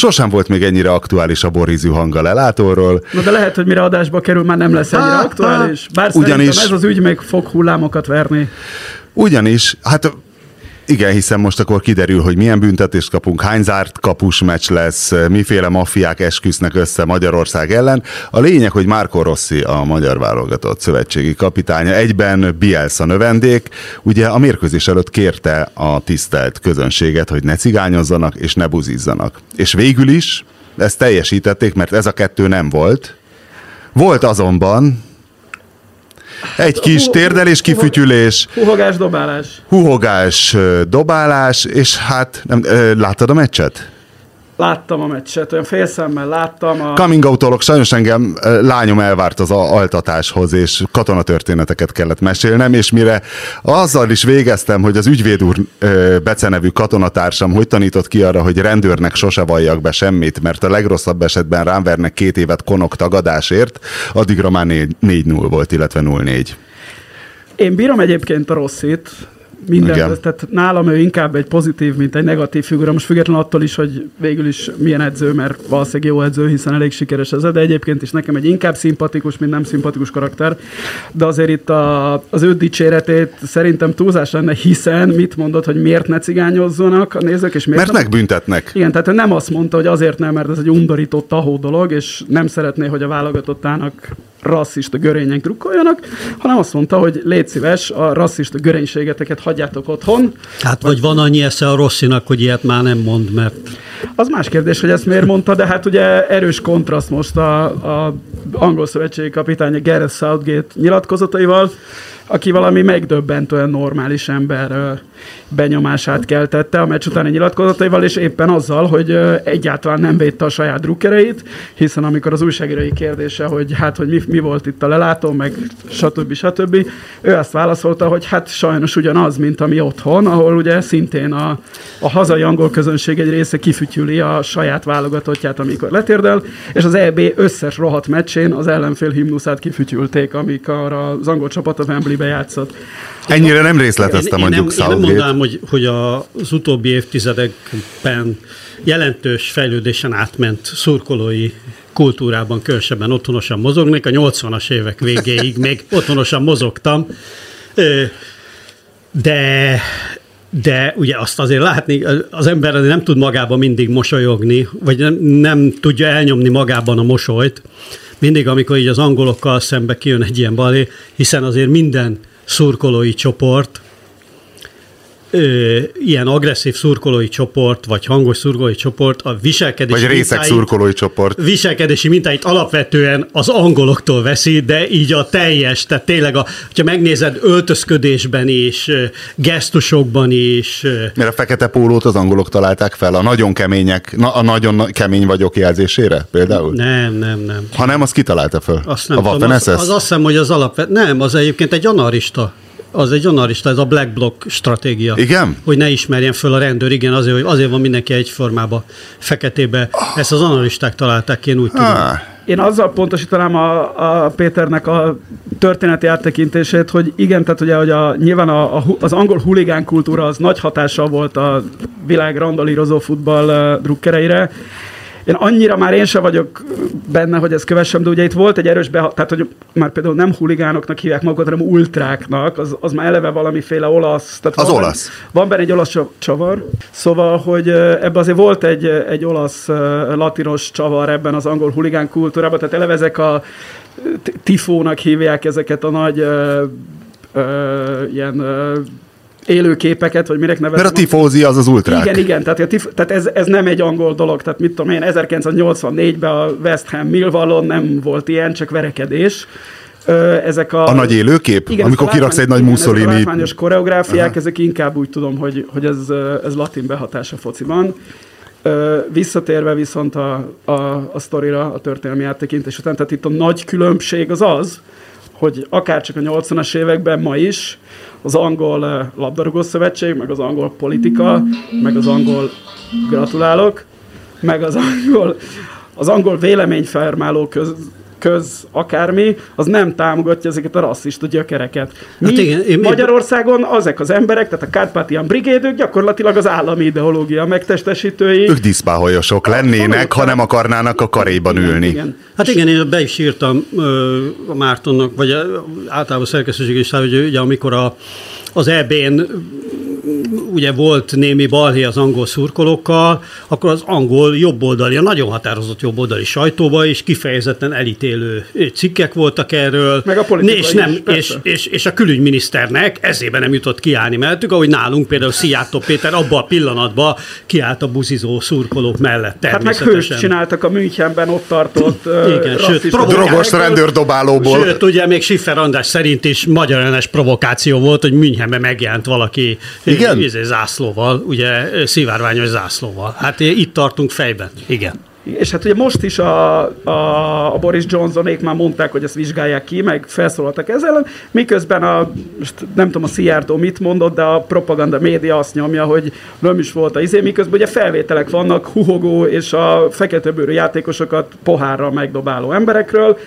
Sosem volt még ennyire aktuális a borízű hang a lelátóról. Na de lehet, hogy mire adásba kerül, már nem lesz ennyire Há, aktuális. Bár ugyanis- Ugyanis... ez az ügy még fog hullámokat verni. Ugyanis, hát igen, hiszen most akkor kiderül, hogy milyen büntetést kapunk, hány zárt kapus meccs lesz, miféle maffiák esküsznek össze Magyarország ellen. A lényeg, hogy Márko Rossi, a magyar válogatott szövetségi kapitánya, egyben Bielsa növendék, ugye a mérkőzés előtt kérte a tisztelt közönséget, hogy ne cigányozzanak és ne buzizzanak. És végül is ezt teljesítették, mert ez a kettő nem volt. Volt azonban egy kis térdelés, kifütyülés, Huhogás, dobálás. huhogás, dobálás, és hát nem, láttad a meccset? Láttam a meccset, olyan félszemmel láttam. A... Coming out sajnos engem lányom elvárt az altatáshoz, és katonatörténeteket kellett mesélnem, és mire azzal is végeztem, hogy az ügyvéd úr becenevű katonatársam hogy tanított ki arra, hogy rendőrnek sose valljak be semmit, mert a legrosszabb esetben rám vernek két évet konok tagadásért, addigra már 4-0 volt, illetve 0-4. Én bírom egyébként a rosszit, minden, Igen. tehát nálam ő inkább egy pozitív, mint egy negatív figura, most független attól is, hogy végül is milyen edző, mert valószínűleg jó edző, hiszen elég sikeres ez, de egyébként is nekem egy inkább szimpatikus, mint nem szimpatikus karakter, de azért itt a, az ő dicséretét szerintem túlzás lenne, hiszen mit mondod, hogy miért ne cigányozzanak a nézők, és miért Mert nem- megbüntetnek. Igen, tehát ő nem azt mondta, hogy azért nem, mert ez egy undorító tahó dolog, és nem szeretné, hogy a válogatottának rasszista görények drukkoljanak, hanem azt mondta, hogy légy szíves, a rasszista görénységeteket hagyjátok otthon. Hát vagy van annyi esze a Rosszinak, hogy ilyet már nem mond, mert Az más kérdés, hogy ezt miért mondta, de hát ugye erős kontraszt most a, a angol szövetségi kapitánya Gareth Southgate nyilatkozataival, aki valami megdöbbentően normális ember benyomását keltette a meccs utáni nyilatkozataival, és éppen azzal, hogy egyáltalán nem védte a saját drukkereit, hiszen amikor az újságírói kérdése, hogy hát, hogy mi, mi volt itt a lelátó, meg stb. stb. Ő azt válaszolta, hogy hát sajnos ugyanaz, mint ami otthon, ahol ugye szintén a, a hazai angol közönség egy része kifütyüli a saját válogatottját, amikor letérdel, és az EB összes rohadt meccsén az ellenfél himnuszát kifütyülték, amikor az angol csapat a Wembley-be játszott. Ennyire nem részletezte én, én, nem, mondjuk én nem mondanám, hogy, hogy a, az utóbbi évtizedekben jelentős fejlődésen átment szurkolói kultúrában különösebben otthonosan mozognék. A 80-as évek végéig még otthonosan mozogtam. De de ugye azt azért látni, az ember nem tud magában mindig mosolyogni, vagy nem, nem tudja elnyomni magában a mosolyt, mindig, amikor így az angolokkal szembe kijön egy ilyen balé, hiszen azért minden szurkolói csoport, ö, ilyen agresszív szurkolói csoport, vagy hangos szurkolói csoport a viselkedési Vagy részek mintáit- szurkolói csoport. viselkedési mintáit alapvetően az angoloktól veszi, de így a teljes, tehát tényleg, a, hogyha megnézed öltözködésben is, gesztusokban is, Mert a fekete pólót az angolok találták fel, a nagyon kemények, na, a nagyon na- kemény vagyok jelzésére például? nem, nem, nem. Ha nem, azt kitalálta fel? Azt nem a tudom, az, az azt hiszem, hogy az alapvet... Nem, az egyébként egy anarista. Az egy anarista, ez a black block stratégia. Igen? Hogy ne ismerjen föl a rendőr, igen, azért, hogy azért van mindenki egyformába, feketébe. Ezt az analisták találták, én úgy tudom. Ah, Én azzal pontosítanám a, a Péternek a történeti áttekintését, hogy igen, tehát ugye hogy a, nyilván a, a, az angol huligán kultúra az nagy hatással volt a világ randalírozó futball uh, drukkereire. Én annyira már én sem vagyok benne, hogy ezt kövessem, de ugye itt volt egy erős beha- tehát hogy már például nem huligánoknak hívják magukat, hanem ultráknak, az, az már eleve valamiféle olasz. Tehát Az van benne- olasz. van benne egy olasz csa- csavar, szóval, hogy ebben azért volt egy, egy olasz latinos csavar ebben az angol huligán kultúrában, tehát eleve ezek a tifónak hívják ezeket a nagy ö, ö, ilyen ö, élőképeket, vagy minek nevezem. mert a tifózi az az ultrák. Igen, igen, tehát, a tif- tehát ez, ez nem egy angol dolog, tehát mit tudom én, 1984-ben a West Ham Millwallon nem volt ilyen, csak verekedés. Ö, ezek a, A nagy élőkép? igen, amikor kiraksz egy nagy igen, ezek a Mussolini... látványos koreográfiák, ezek inkább úgy tudom, hogy, hogy ez, ez latin behatás a fociban. Ö, visszatérve viszont a, a, a sztorira, a történelmi áttekintés után, tehát itt a nagy különbség az az, hogy akár csak a 80-as években ma is az angol ö, labdarúgó szövetség, meg az angol politika, meg az angol gratulálok, meg az angol, az angol véleményfelmáló köz, köz akármi, az nem támogatja ezeket a rasszista gyökereket. Mi Hát igen, én- Magyarországon azek az emberek, tehát a Kárpátián brigédők gyakorlatilag az állami ideológia megtestesítői. Ők diszpáholyosok lennének, ha nem akarnának a karéban ülni. Igen. Hát igen, én be is írtam a Mártonnak, vagy általában a szerkesztőség is, hogy ugye amikor a, az EB-n ugye volt némi balhé az angol szurkolókkal, akkor az angol jobboldali, a nagyon határozott jobboldali sajtóba is kifejezetten elítélő cikkek voltak erről. Meg a politika és, nem, is, és, és, és a külügyminiszternek ezében nem jutott kiállni mellettük, ahogy nálunk például Szijjártó Péter abban a pillanatban kiállt a buzizó szurkolók mellett Hát meg hőst csináltak a Münchenben ott tartott Igen, sőt. Drogos rendőrdobálóból. Sőt, ugye még Schiffer András szerint is magyar ellenes provokáció volt, hogy Münchenben megjelent valaki Igen? izé, zászlóval, ugye szivárványos zászlóval. Hát itt tartunk fejben. Igen. És hát ugye most is a, a, a Boris Johnsonék már mondták, hogy ezt vizsgálják ki, meg felszólaltak ezzel ellen, miközben a, most nem tudom a Szijjártó mit mondott, de a propaganda média azt nyomja, hogy nem is volt a izé, miközben ugye felvételek vannak huhogó és a feketebőrű játékosokat pohárral megdobáló emberekről,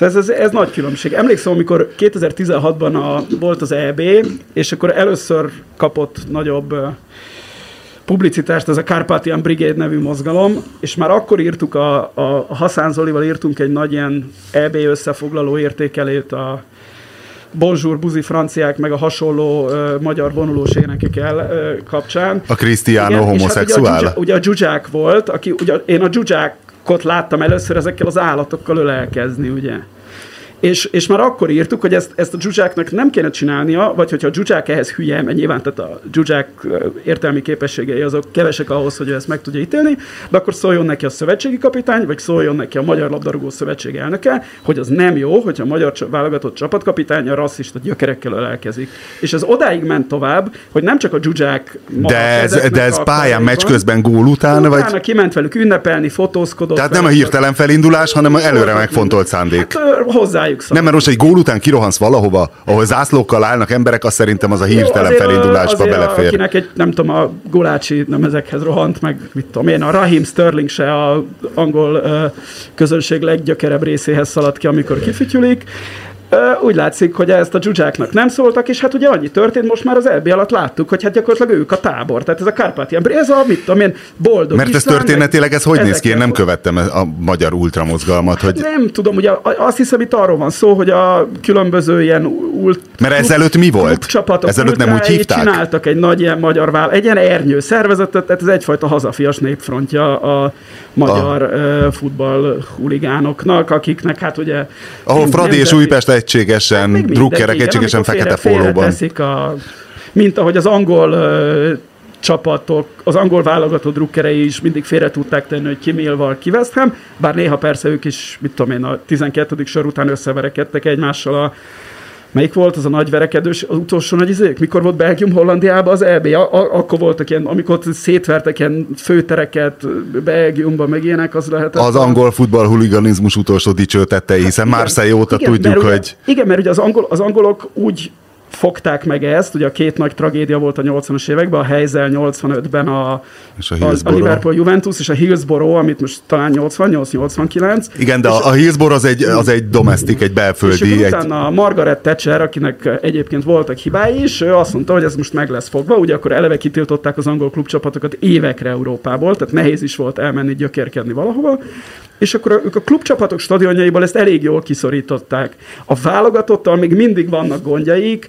Szóval ez, ez, ez nagy különbség. Emlékszem, amikor 2016-ban a, volt az EB, és akkor először kapott nagyobb ö, publicitást, ez a Carpathian Brigade nevű mozgalom, és már akkor írtuk, a, a, a Haszán Zolival írtunk egy nagy ilyen EB összefoglaló értékelét a Bonjour, buzi franciák, meg a hasonló ö, magyar vonulós énekek el ö, kapcsán. A Cristiano homoszexuál? Hát ugye, a Zsuzsák, ugye a Zsuzsák volt, aki, ugye én a Zsuzsákot láttam először ezekkel az állatokkal ölelkezni, ugye. És, és már akkor írtuk, hogy ezt, ezt a dzsuzsáknak nem kéne csinálnia, vagy hogyha a dzsuzsák ehhez hülye, mert nyilván tehát a dzsuzsák értelmi képességei azok kevesek ahhoz, hogy ezt meg tudja ítélni, de akkor szóljon neki a szövetségi kapitány, vagy szóljon neki a Magyar Labdarúgó Szövetség elnöke, hogy az nem jó, hogyha a magyar válogatott csapatkapitány a rasszista gyökerekkel ölelkezik. És ez odáig ment tovább, hogy nem csak a dzsuzsák De ez, de ez pályán meccs közben gól után, Utána vagy? kiment velük ünnepelni, fotózkodott. Tehát nem a hirtelen felindulás, hanem előre megfontolt szándék. Hát, ö, hozzájuk szaladt. Nem, mert most egy gól után kirohansz valahova, ahol zászlókkal állnak emberek, azt szerintem az a hirtelen felindulásba azért belefér. Akinek egy, nem tudom, a Gulácsi nem ezekhez rohant, meg mit tudom én, a Raheem Sterling se a angol ö, közönség leggyökerebb részéhez szaladt ki, amikor kifütyülik. Úgy látszik, hogy ezt a dzsuzsáknak nem szóltak, és hát ugye annyi történt, most már az EB alatt láttuk, hogy hát gyakorlatilag ők a tábor. Tehát ez a Kárpátián, ez a, mit tudom én, boldog Mert ez történetileg, ez hogy néz ki? Én nem követtem a magyar ultramozgalmat, hogy... nem tudom, ugye a- azt hiszem itt arról van szó, hogy a különböző ilyen ult, Mert ezelőtt mi volt? Csapatok Ezelőtt nem úgy hívták? Csináltak egy nagy ilyen magyar vál, egy ilyen ernyő szervezetet, tehát ez egyfajta hazafias népfrontja a magyar ah. futball huligánoknak, akiknek hát ugye... Ahol Fradi és Újpest egységesen, mindegy, drukkerek igen, egységesen fekete pólóban. A, mint ahogy az angol ö, csapatok, az angol válogatott drukkerei is mindig félre tudták tenni, hogy ki Millwall, ki West Ham, bár néha persze ők is, mit tudom én, a 12. sor után összeverekedtek egymással a Melyik volt az a nagy verekedős, az utolsó nagy izék? Mikor volt Belgium Hollandiában az EB? A- akkor voltak ilyen, amikor szétvertek ilyen főtereket Belgiumban, meg ilyenek, az lehetett. Az angol futball huliganizmus utolsó dicsőtettei, hiszen Igen. Marseille óta Igen, tudjuk, ugye- hogy Igen, mert ugye az, angol, az angolok úgy fogták meg ezt, ugye a két nagy tragédia volt a 80-as években, a Heysel 85-ben a, És a az, a. Liverpool Juventus és a Hillsborough, amit most talán 88-89. igen, de a, a Hillsborough az egy, az egy domestik, egy És belföldi, akkor egy, utána a Margaret Thatcher, akinek egyébként voltak hibái is, ő azt mondta, hogy ez most meg lesz fogva, ugye akkor eleve kitiltották az angol klubcsapatokat évekre Európából, tehát nehéz is volt elmenni gyökérkedni valahova, és akkor ők a klubcsapatok stadionjaiból ezt elég jól kiszorították. A válogatottal még mindig vannak gondjaik,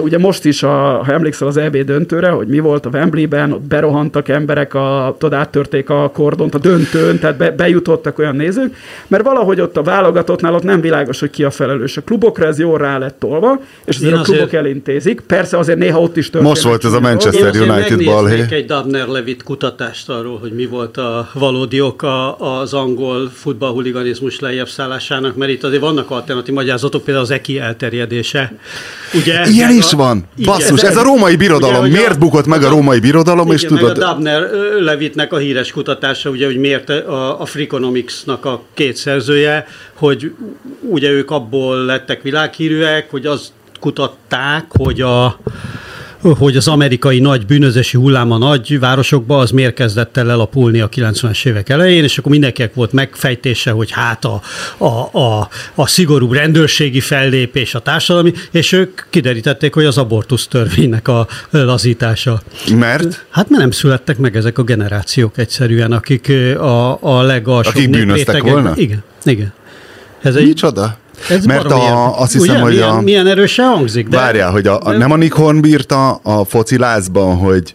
Ugye most is, a, ha emlékszel az EB döntőre, hogy mi volt a Wembleyben, ott berohantak emberek, a, tudod, áttörték a kordont a döntőn, tehát be, bejutottak olyan nézők, mert valahogy ott a válogatottnál ott nem világos, hogy ki a felelős. A klubokra ez jól rá lett tolva, és azért Én a klubok azért- elintézik. Persze azért néha ott is történik. Most volt ez a Manchester. Én United balhé. egy Dabner Levit kutatást arról, hogy mi volt a valódi oka az angol futballhuliganizmus lejjebb szállásának, mert itt azért vannak alternatív magyarázatok, például az EKI elterjedése. Ugye, Ilyen meg is a- van. Igen. Basszus, ez a római birodalom. Ugye, a- Miért bukott meg a római birodalom, és igen, meg tudod... a Dabner Levitnek a híres kutatása, ugye, hogy miért a, a Freakonomics-nak a két szerzője, hogy ugye ők abból lettek világhírűek, hogy azt kutatták, hogy a hogy az amerikai nagy bűnözési hullám a nagy városokba, az miért kezdett el elapulni a 90-es évek elején, és akkor mindenkinek volt megfejtése, hogy hát a, a, a, a szigorú rendőrségi fellépés, a társadalmi, és ők kiderítették, hogy az abortusz törvénynek a lazítása. Mert? Hát mert nem születtek meg ezek a generációk egyszerűen, akik a, a legalsóbb Akik bűnöztek volna? Igen, igen. Ez egy, Micsoda? Ez Mert a, azt hiszem, Ugye, hogy milyen, a... Milyen erősen hangzik. De... Várjál, hogy a, a, nem a Nick Horn bírta a focilázban, hogy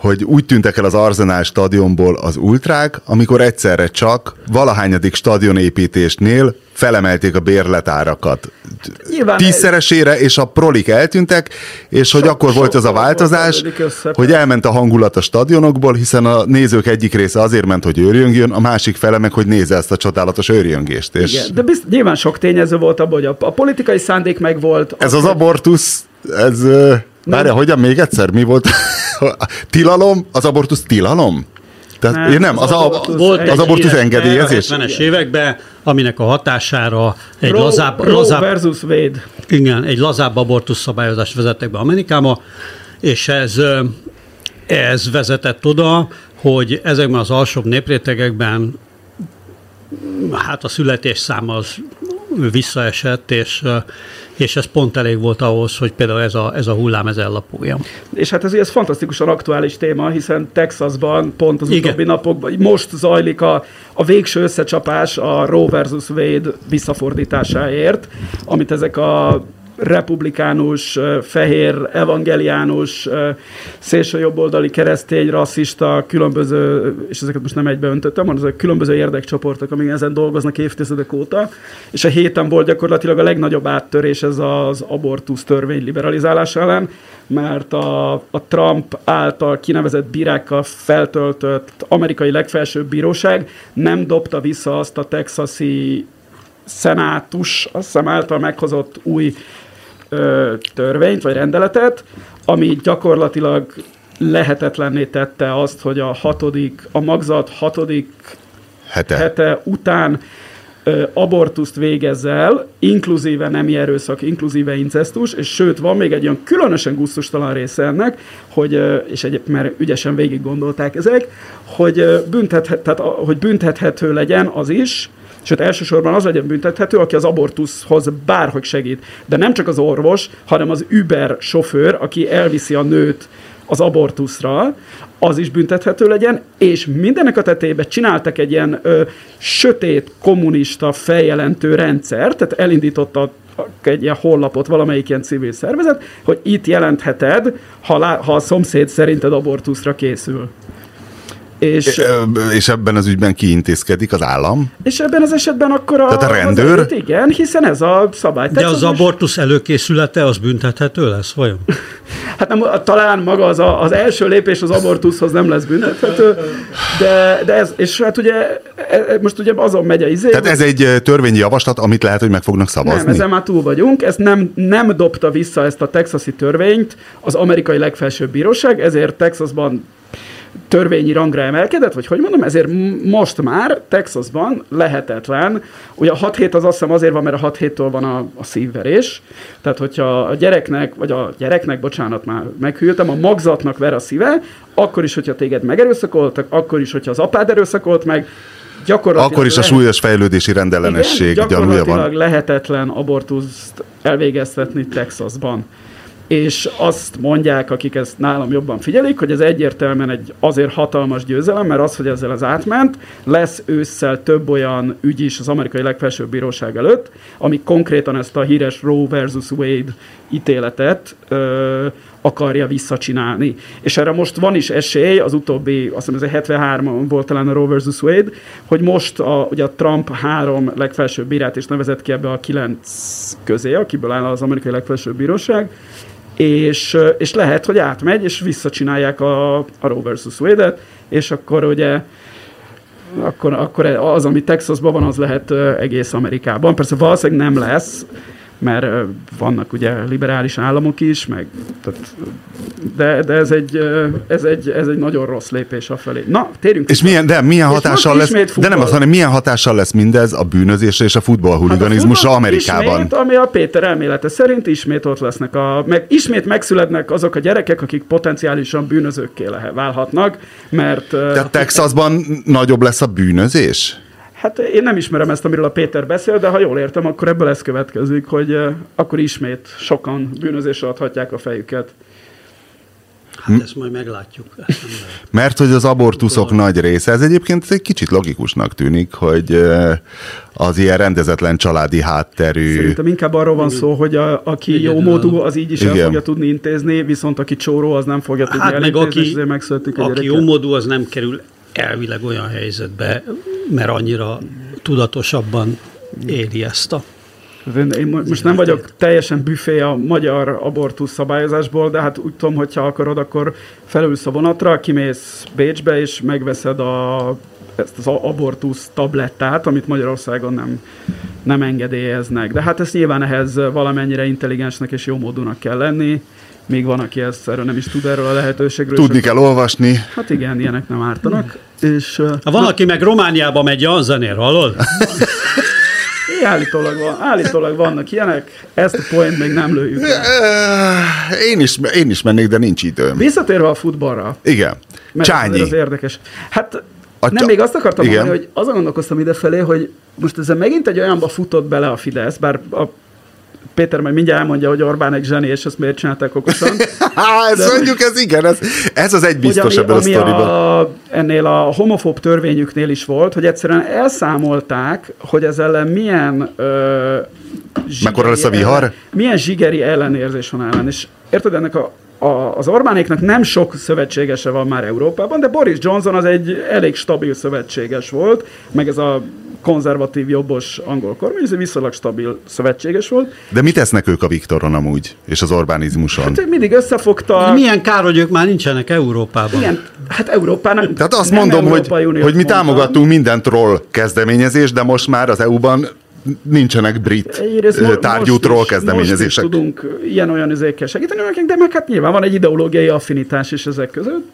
hogy úgy tűntek el az Arzenál stadionból az ultrák, amikor egyszerre csak valahányadik stadionépítésnél felemelték a bérletárakat Nyilván tízszeresére, és a prolik eltűntek, és hogy akkor volt az a változás, hogy elment a hangulat a stadionokból, hiszen a nézők egyik része azért ment, hogy őrjöngjön, a másik fele meg, hogy nézze ezt a csodálatos őrjöngést. És... Igen, de bizt, nyilván sok tényező volt abban, hogy a, a politikai szándék meg volt. Ez az, az abortusz, ez... Várja, hogyan még egyszer? Mi volt? tilalom? Az abortusz tilalom? Tehát, nem, nem az, az, abortusz, volt az abortusz engedélyezés. 70-es években, aminek a hatására egy Roe, lazább, Roe lazább, versus Wade. Igen, egy lazább abortusz szabályozást vezettek be Amerikába, és ez, ez vezetett oda, hogy ezekben az alsóbb néprétegekben hát a születés szám az visszaesett, és, és ez pont elég volt ahhoz, hogy például ez a, ez a hullám ez ellapulja. És hát ez, ez fantasztikusan aktuális téma, hiszen Texasban pont az Igen. utóbbi napokban, most zajlik a, a végső összecsapás a Roe versus Wade visszafordításáért, amit ezek a republikánus, fehér, evangeliánus, szélsőjobboldali keresztény, rasszista, különböző, és ezeket most nem egybe öntöttem, hanem ezek különböző érdekcsoportok, amik ezen dolgoznak évtizedek óta, és a héten volt gyakorlatilag a legnagyobb áttörés ez az abortusz törvény liberalizálása ellen, mert a, a Trump által kinevezett bírákkal feltöltött amerikai legfelsőbb bíróság nem dobta vissza azt a texasi szenátus, azt hiszem által meghozott új ö, törvényt vagy rendeletet, ami gyakorlatilag lehetetlenné tette azt, hogy a hatodik, a magzat hatodik hete, hete után ö, abortuszt végezzel, inkluzíve nemi erőszak, inkluzíve incestus, és sőt, van még egy olyan különösen gusztustalan része ennek, hogy, ö, és egy, mert ügyesen végig gondolták ezek, hogy, büntethet, tehát, hogy büntethető legyen az is, Sőt, elsősorban az legyen büntethető, aki az abortuszhoz bárhogy segít. De nem csak az orvos, hanem az Uber sofőr, aki elviszi a nőt az abortuszra, az is büntethető legyen, és mindenek a tetejében csináltak egy ilyen ö, sötét kommunista feljelentő rendszert, tehát elindította egy ilyen honlapot valamelyik ilyen civil szervezet, hogy itt jelentheted, ha, lá, ha a szomszéd szerinted abortuszra készül. És, és ebben az ügyben kiintézkedik az állam? És ebben az esetben akkor a, Tehát a rendőr? Az, igen, hiszen ez a szabály. De az abortusz előkészülete az büntethető lesz, vajon? hát nem, talán maga az, a, az első lépés az abortuszhoz nem lesz büntethető, de, de ez, és hát ugye e, e, most ugye azon megy a izé. Tehát ez egy törvényi javaslat, amit lehet, hogy meg fognak szavazni? Nem, ezen már túl vagyunk. Ez nem, nem dobta vissza ezt a texasi törvényt az amerikai legfelsőbb bíróság, ezért Texasban törvényi rangra emelkedett, vagy hogy mondom, ezért most már Texasban lehetetlen, ugye a 6 hét az azt hiszem azért van, mert a 6 héttől van a, a szívverés, tehát hogyha a gyereknek, vagy a gyereknek, bocsánat, már meghűltem, a magzatnak ver a szíve, akkor is, hogyha téged megerőszakoltak, akkor is, hogyha az apád erőszakolt meg, gyakorlatilag Akkor is lehet, a súlyos fejlődési rendellenesség igen, gyakorlatilag van. lehetetlen abortuszt elvégeztetni Texasban és azt mondják, akik ezt nálam jobban figyelik, hogy ez egyértelműen egy azért hatalmas győzelem, mert az, hogy ezzel az átment, lesz ősszel több olyan ügy is az amerikai legfelsőbb bíróság előtt, ami konkrétan ezt a híres Roe versus Wade ítéletet ö, akarja visszacsinálni. És erre most van is esély, az utóbbi, azt hiszem ez 73 volt talán a Roe versus Wade, hogy most a, ugye a Trump három legfelsőbb bírát is nevezett ki ebbe a kilenc közé, akiből áll az amerikai legfelsőbb bíróság, és, és lehet, hogy átmegy, és visszacsinálják a, a Roe versus Wade-et, és akkor ugye akkor, akkor az, ami Texasban van, az lehet egész Amerikában. Persze valószínűleg nem lesz, mert vannak ugye liberális államok is, meg, tehát, de, de ez, egy, ez, egy, ez egy nagyon rossz lépés afelé. Na, térjünk És milyen, de milyen És hatással lesz, de nem futball. az, hanem milyen hatással lesz mindez a bűnözésre és a futballhuliganizmusra Hát a Amerikában. Ismét, ami a Péter elmélete szerint ismét ott lesznek a, meg ismét megszületnek azok a gyerekek, akik potenciálisan bűnözőkké lehet, válhatnak, mert... Tehát Texasban nagyobb lesz a bűnözés? Hát én nem ismerem ezt, amiről a Péter beszél, de ha jól értem, akkor ebből ez következik, hogy uh, akkor ismét sokan bűnözésre adhatják a fejüket. Hát ezt majd meglátjuk. Ezt. Mert hogy az abortuszok nagy része, ez egyébként egy kicsit logikusnak tűnik, hogy ö, az ilyen rendezetlen családi hátterű... Szerintem inkább arról van szó, hogy a, aki Igen, jó módú, az így is el Igen. fogja tudni intézni, viszont aki csóró, az nem fogja tudni Hát meg elintézni, és aki, ezért megszületik a aki gyereke. jómódú, az nem kerül elvileg olyan helyzetbe, mert annyira tudatosabban éli ezt a Én, én mo- most nem vagyok teljesen büfé a magyar abortusz szabályozásból, de hát úgy tudom, hogy ha akarod, akkor felülsz a vonatra, kimész Bécsbe, és megveszed a, ezt az abortusz tablettát, amit Magyarországon nem, nem engedélyeznek. De hát ezt nyilván ehhez valamennyire intelligensnek és jómódúnak kell lenni. Még van, aki ezt erről nem is tud erről a lehetőségről. és Tudni kell olvasni. Hát igen, ilyenek nem ártanak. És uh, Ha van, aki meg Romániába megy Janzenér, hallod? állítólag, van, állítólag vannak ilyenek, ezt a point még nem lőjük el. Ö, Én is, én is mennék, de nincs időm. Visszatérve a futballra, Igen. mert ez Csányi. az érdekes. Hát A nem, még azt akartam Igen. mondani, hogy azon gondolkoztam idefelé, hogy most ezzel megint egy olyanba futott bele a Fidesz, bár a Péter majd mindjárt elmondja, hogy Orbán egy zseni, és ezt miért csinálták okosan. Há, ezt mondjuk, ez igen, ez, ez az egy biztos ebben a ami, sztoriban. a, ennél a homofób törvényüknél is volt, hogy egyszerűen elszámolták, hogy ez ellen milyen ö, Mekkora lesz a vihar? Ellen, milyen zsigeri ellenérzés van ellen. És érted, ennek a, a, az Orbánéknak nem sok szövetségese van már Európában, de Boris Johnson az egy elég stabil szövetséges volt, meg ez a konzervatív jobbos angol kormány, ez egy viszonylag stabil szövetséges volt. De mit tesznek ők a Viktoron amúgy, és az Orbánizmuson? Hát mindig összefogta. Milyen kár, hogy ők már nincsenek Európában. Igen, hát Európának. Tehát azt nem mondom, hogy, Európai hogy mi mondtam. támogattunk minden troll kezdeményezést, de most már az EU-ban nincsenek brit Egyrészt ö, mo- tárgyú most troll is- kezdeményezések. Most is tudunk ilyen-olyan üzékkel segíteni de meg hát nyilván van egy ideológiai affinitás is ezek között.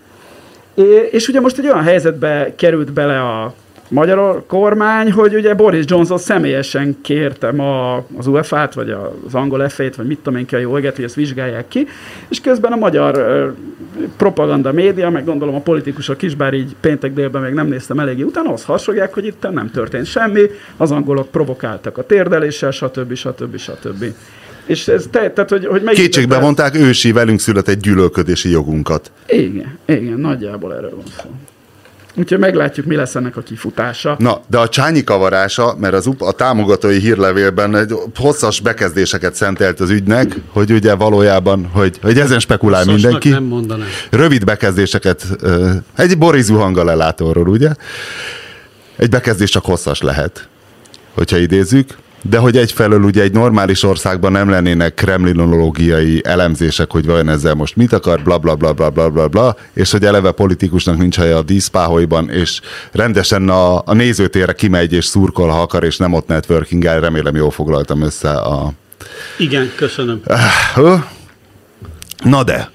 És ugye most egy olyan helyzetbe került bele a magyar kormány, hogy ugye Boris Johnson személyesen kérte ma az UEFA-t, vagy az angol f vagy mit tudom én ki a jó eget, hogy ezt vizsgálják ki, és közben a magyar ö, propaganda média, meg gondolom a politikusok is, bár így péntek délben még nem néztem eléggé utána, azt hasonlják, hogy itt nem történt semmi, az angolok provokáltak a térdeléssel, stb. stb. stb. És ez te, tehát, hogy, hogy Kétségbe vonták ősi velünk született gyűlölködési jogunkat. Igen, igen, nagyjából erről van szó. Úgyhogy meglátjuk, mi lesz ennek a kifutása. Na, de a csányi kavarása, mert az a támogatói hírlevélben egy hosszas bekezdéseket szentelt az ügynek, hogy ugye valójában, hogy, hogy ezen spekulál Szosnak mindenki. nem mondanám. Rövid bekezdéseket, egy Boris Zuhanga lelátóról, ugye? Egy bekezdés csak hosszas lehet, hogyha idézzük, de hogy egyfelől ugye egy normális országban nem lennének kremlinológiai elemzések, hogy vajon ezzel most mit akar, bla bla bla bla bla bla, bla és hogy eleve politikusnak nincs helye a díszpáholyban, és rendesen a, a nézőtérre kimegy és szurkol, ha akar, és nem ott networkingel, remélem jól foglaltam össze a, Igen, köszönöm. Na de,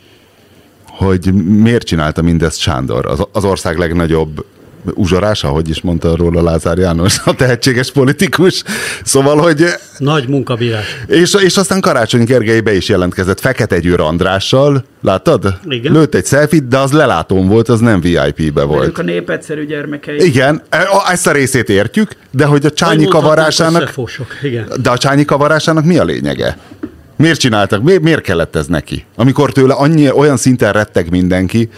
hogy miért csinálta mindezt Sándor, az, az ország legnagyobb uzsorása, hogy is mondta róla Lázár János, a tehetséges politikus. Szóval, hogy Nagy munkabírás. és, és aztán Karácsony Gergely be is jelentkezett Fekete Győr Andrással, láttad? Igen. Lőtt egy selfie de az lelátón volt, az nem VIP-be Ők volt. a nép egyszerű gyermekei. Igen, ezt a részét értjük, de hogy a csányi Vagy kavarásának igen. de a csányi kavarásának mi a lényege? Miért csináltak? Miért, miért kellett ez neki? Amikor tőle annyi, olyan szinten retteg mindenki,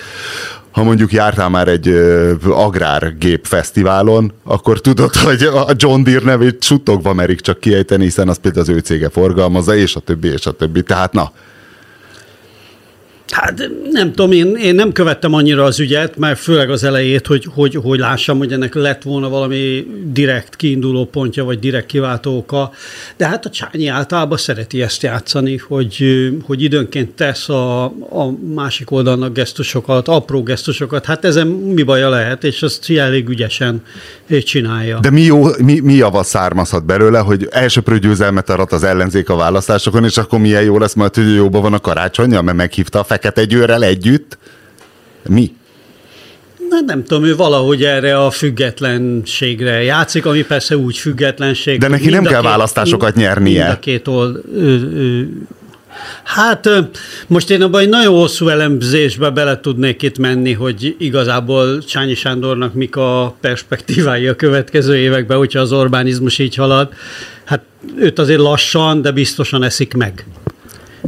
ha mondjuk jártál már egy agrárgép fesztiválon, akkor tudod, hogy a John Deere nevét suttogva merik csak kiejteni, hiszen az például az ő cége forgalmazza, és a többi, és a többi. Tehát na, Hát nem tudom, én, én nem követtem annyira az ügyet, mert főleg az elejét, hogy, hogy, hogy lássam, hogy ennek lett volna valami direkt kiinduló pontja, vagy direkt kiváltó oka. De hát a Csányi általában szereti ezt játszani, hogy, hogy időnként tesz a, a másik oldalnak gesztusokat, apró gesztusokat. Hát ezen mi baja lehet, és azt elég ügyesen csinálja. De mi, jó, mi, mi java származhat belőle, hogy elsőprő győzelmet arat az ellenzék a választásokon, és akkor milyen jó lesz majd, hogy jóban van a karácsonya, mert meghívta a fekete győrrel együtt? Mi? Na, nem tudom, ő valahogy erre a függetlenségre játszik, ami persze úgy függetlenség. De neki nem kell két, választásokat nyernie. Mind a két old, ő, ő, Hát most én abban egy nagyon hosszú elemzésbe bele tudnék itt menni, hogy igazából Csányi Sándornak mik a perspektívái a következő években, hogyha az Orbánizmus így halad. Hát őt azért lassan, de biztosan eszik meg.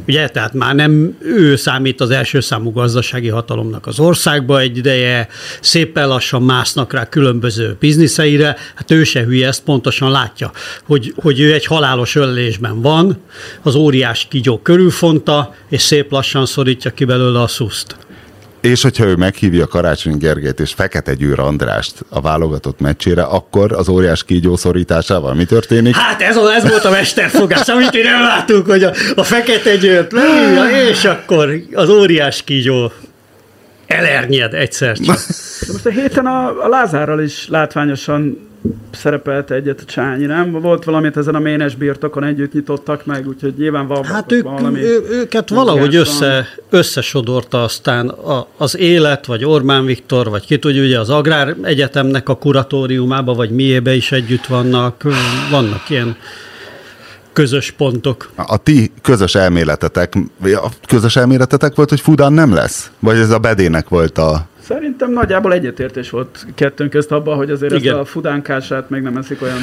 Ugye, tehát már nem ő számít az első számú gazdasági hatalomnak az országba egy ideje, szépen lassan másznak rá különböző bizniszeire, hát ő se hülye, ezt pontosan látja, hogy, hogy ő egy halálos öllésben van, az óriás kígyó körülfonta, és szép lassan szorítja ki belőle a szuszt. És hogyha ő meghívja Karácsony Gergelyt és Fekete Győr Andrást a válogatott meccsére, akkor az óriás kígyó szorításával mi történik? Hát ez, a, ez volt a mesterfogás, amit én nem láttuk, hogy a, a Fekete Győrt leírja, és akkor az óriás kígyó elernyed egyszer csak. De most a héten a, a Lázárral is látványosan szerepelt egyet a Csányi, nem? Volt valamit ezen a ménes birtokon együtt nyitottak meg, úgyhogy nyilván van Hát ők, valami ő, őket valahogy össze, összesodorta aztán a, az élet, vagy Orbán Viktor, vagy ki tudja, ugye az Agrár Egyetemnek a kuratóriumába, vagy miébe is együtt vannak, vannak ilyen közös pontok. A ti közös elméletetek, a közös elméletetek volt, hogy Fudán nem lesz? Vagy ez a bedének volt a Szerintem nagyjából egyetértés volt kettőnk közt abban, hogy azért Igen. ezt a fudánkását még nem eszik olyan...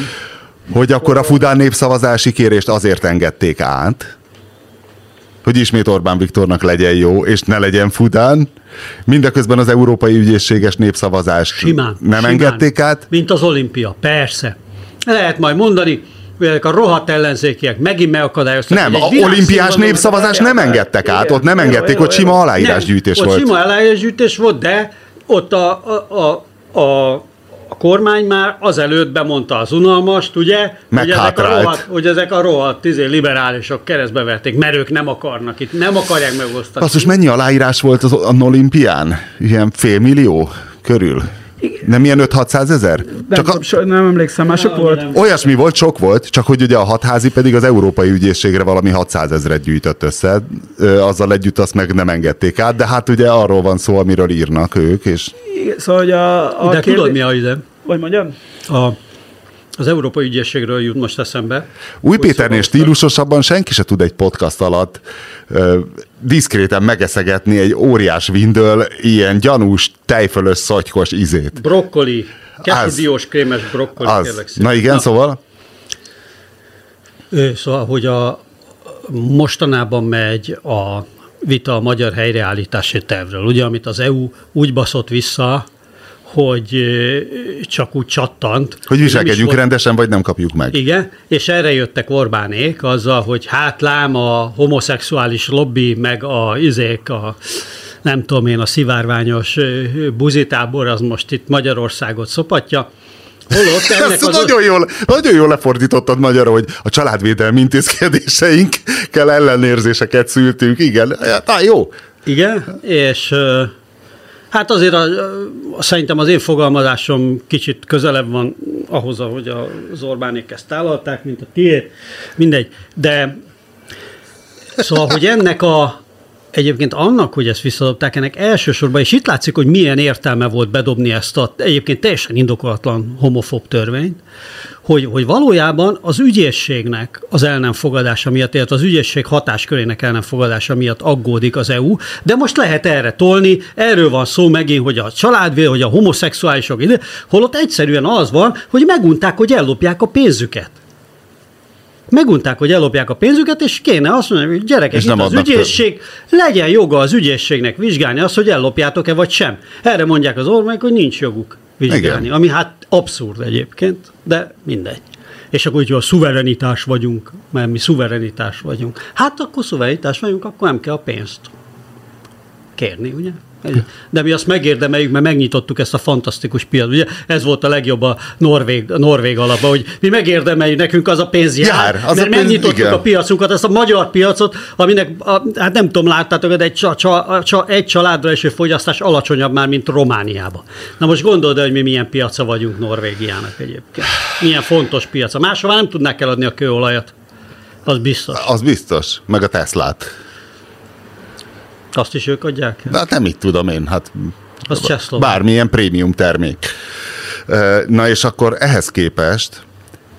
Hogy akkor a Fudán népszavazási kérést azért engedték át, hogy ismét Orbán Viktornak legyen jó, és ne legyen Fudán. Mindeközben az Európai Ügyészséges népszavazás simán, nem simán, engedték át. Mint az olimpia, persze. Lehet majd mondani, a rohadt ellenzékiek megint megakadályoztak. Nem, a olimpiás népszavazás nem engedtek át, ott nem engedték, ott sima aláírásgyűjtés volt. Ott sima aláírásgyűjtés volt, de ott a, a, a, a a kormány már azelőtt bemondta az unalmast, ugye, hogy ezek, a rohadt, hogy ezek a rohadt tizé, liberálisok keresztbe verték, mert ők nem akarnak itt, nem akarják megosztani. Most mennyi aláírás volt az, az olimpián? Ilyen félmillió körül? Nem ilyen 5-600 ezer? Nem, a... so, nem emlékszem, már sok volt. Olyasmi volt, sok volt, csak hogy ugye a hatházi pedig az Európai Ügyészségre valami 600 ezeret gyűjtött össze, azzal együtt azt meg nem engedték át, de hát ugye arról van szó, amiről írnak ők, és... Szóval, hogy a, a de kérdé... tudod mi a ide? Vagy mondjam? A az Európai Ügyészségről jut most eszembe. Új Péternél stílusosabban senki se tud egy podcast alatt ö, diszkréten megeszegetni egy óriás vindől ilyen gyanús, tejfölös, szatykos izét. Brokkoli, kettődiós krémes brokkoli. Az. Na igen, Na. szóval? Ő, szóval, hogy a mostanában megy a vita a magyar helyreállítási tervről, ugye, amit az EU úgy baszott vissza, hogy csak úgy csattant. Hogy viselkedjünk volt... rendesen, vagy nem kapjuk meg. Igen, és erre jöttek Orbánék azzal, hogy hát lám a homoszexuális lobby, meg a izék, a nem tudom én, a szivárványos buzitábor az most itt Magyarországot szopatja. Holott ennek Ezt az nagyon, jól, nagyon jól lefordítottad magyarra, hogy a családvédelmi intézkedéseinkkel ellenérzéseket szültünk. Igen, hát, jó. Igen, és Hát azért a, a, szerintem az én fogalmazásom kicsit közelebb van ahhoz, ahogy az Orbánék ezt tálalták, mint a tiéd, mindegy. De szóval, hogy ennek a, Egyébként annak, hogy ezt visszadobták, ennek elsősorban, és itt látszik, hogy milyen értelme volt bedobni ezt a egyébként teljesen indokolatlan homofób törvényt, hogy, hogy valójában az ügyészségnek az el nem fogadása miatt, illetve az ügyészség hatáskörének el nem fogadása miatt aggódik az EU, de most lehet erre tolni, erről van szó megint, hogy a családvél, hogy a homoszexuálisok holott egyszerűen az van, hogy megunták, hogy ellopják a pénzüket megunták, hogy ellopják a pénzüket, és kéne azt mondani, hogy gyerekek, és itt az ügyészség, több. legyen joga az ügyészségnek vizsgálni azt, hogy ellopjátok-e vagy sem. Erre mondják az ormány, hogy nincs joguk vizsgálni, Igen. ami hát abszurd egyébként, de mindegy. És akkor, hogyha a szuverenitás vagyunk, mert mi szuverenitás vagyunk, hát akkor szuverenitás vagyunk, akkor nem kell a pénzt. kérni, ugye? De mi azt megérdemeljük, mert megnyitottuk ezt a fantasztikus piacot. Ugye ez volt a legjobb a Norvég, a Norvég alapban, hogy mi megérdemeljük, nekünk az a pénz jár, Jár, az mert a pénz- megnyitottuk igen. a piacunkat, ezt a magyar piacot, aminek, a, hát nem tudom, láttátok, de egy, csa, csa, csa, egy családra eső fogyasztás alacsonyabb már, mint Romániában. Na most gondold el, hogy mi milyen piaca vagyunk Norvégiának egyébként. Milyen fontos piaca. Máshol nem tudnák eladni a kőolajat. Az biztos. Az biztos, meg a Teslát. Azt is ők adják hát nem így tudom én, hát Az csehszlovák. bármilyen prémium termék. Na és akkor ehhez képest,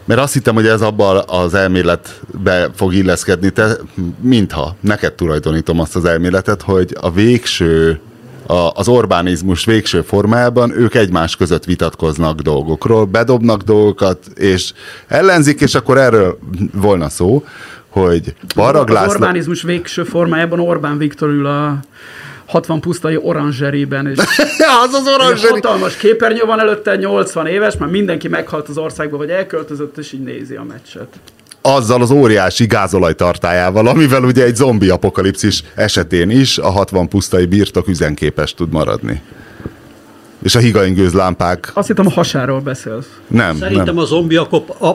mert azt hittem, hogy ez abban az elméletbe fog illeszkedni, te, mintha neked tulajdonítom azt az elméletet, hogy a végső a, az Orbánizmus végső formájában ők egymás között vitatkoznak dolgokról, bedobnak dolgokat, és ellenzik, és akkor erről volna szó, hogy Parag Az László... Orbánizmus végső formájában Orbán Viktor ül a 60 pusztai oranzserében, és az az oranzseri... hatalmas képernyő van előtte, 80 éves, már mindenki meghalt az országba, vagy elköltözött, és így nézi a meccset. azzal az óriási gázolajtartájával, amivel ugye egy zombi apokalipszis esetén is a 60 pusztai birtok üzenképes tud maradni. És a higaingőz lámpák Azt hittem a hasáról beszélsz. nem, Szerintem nem. a zombi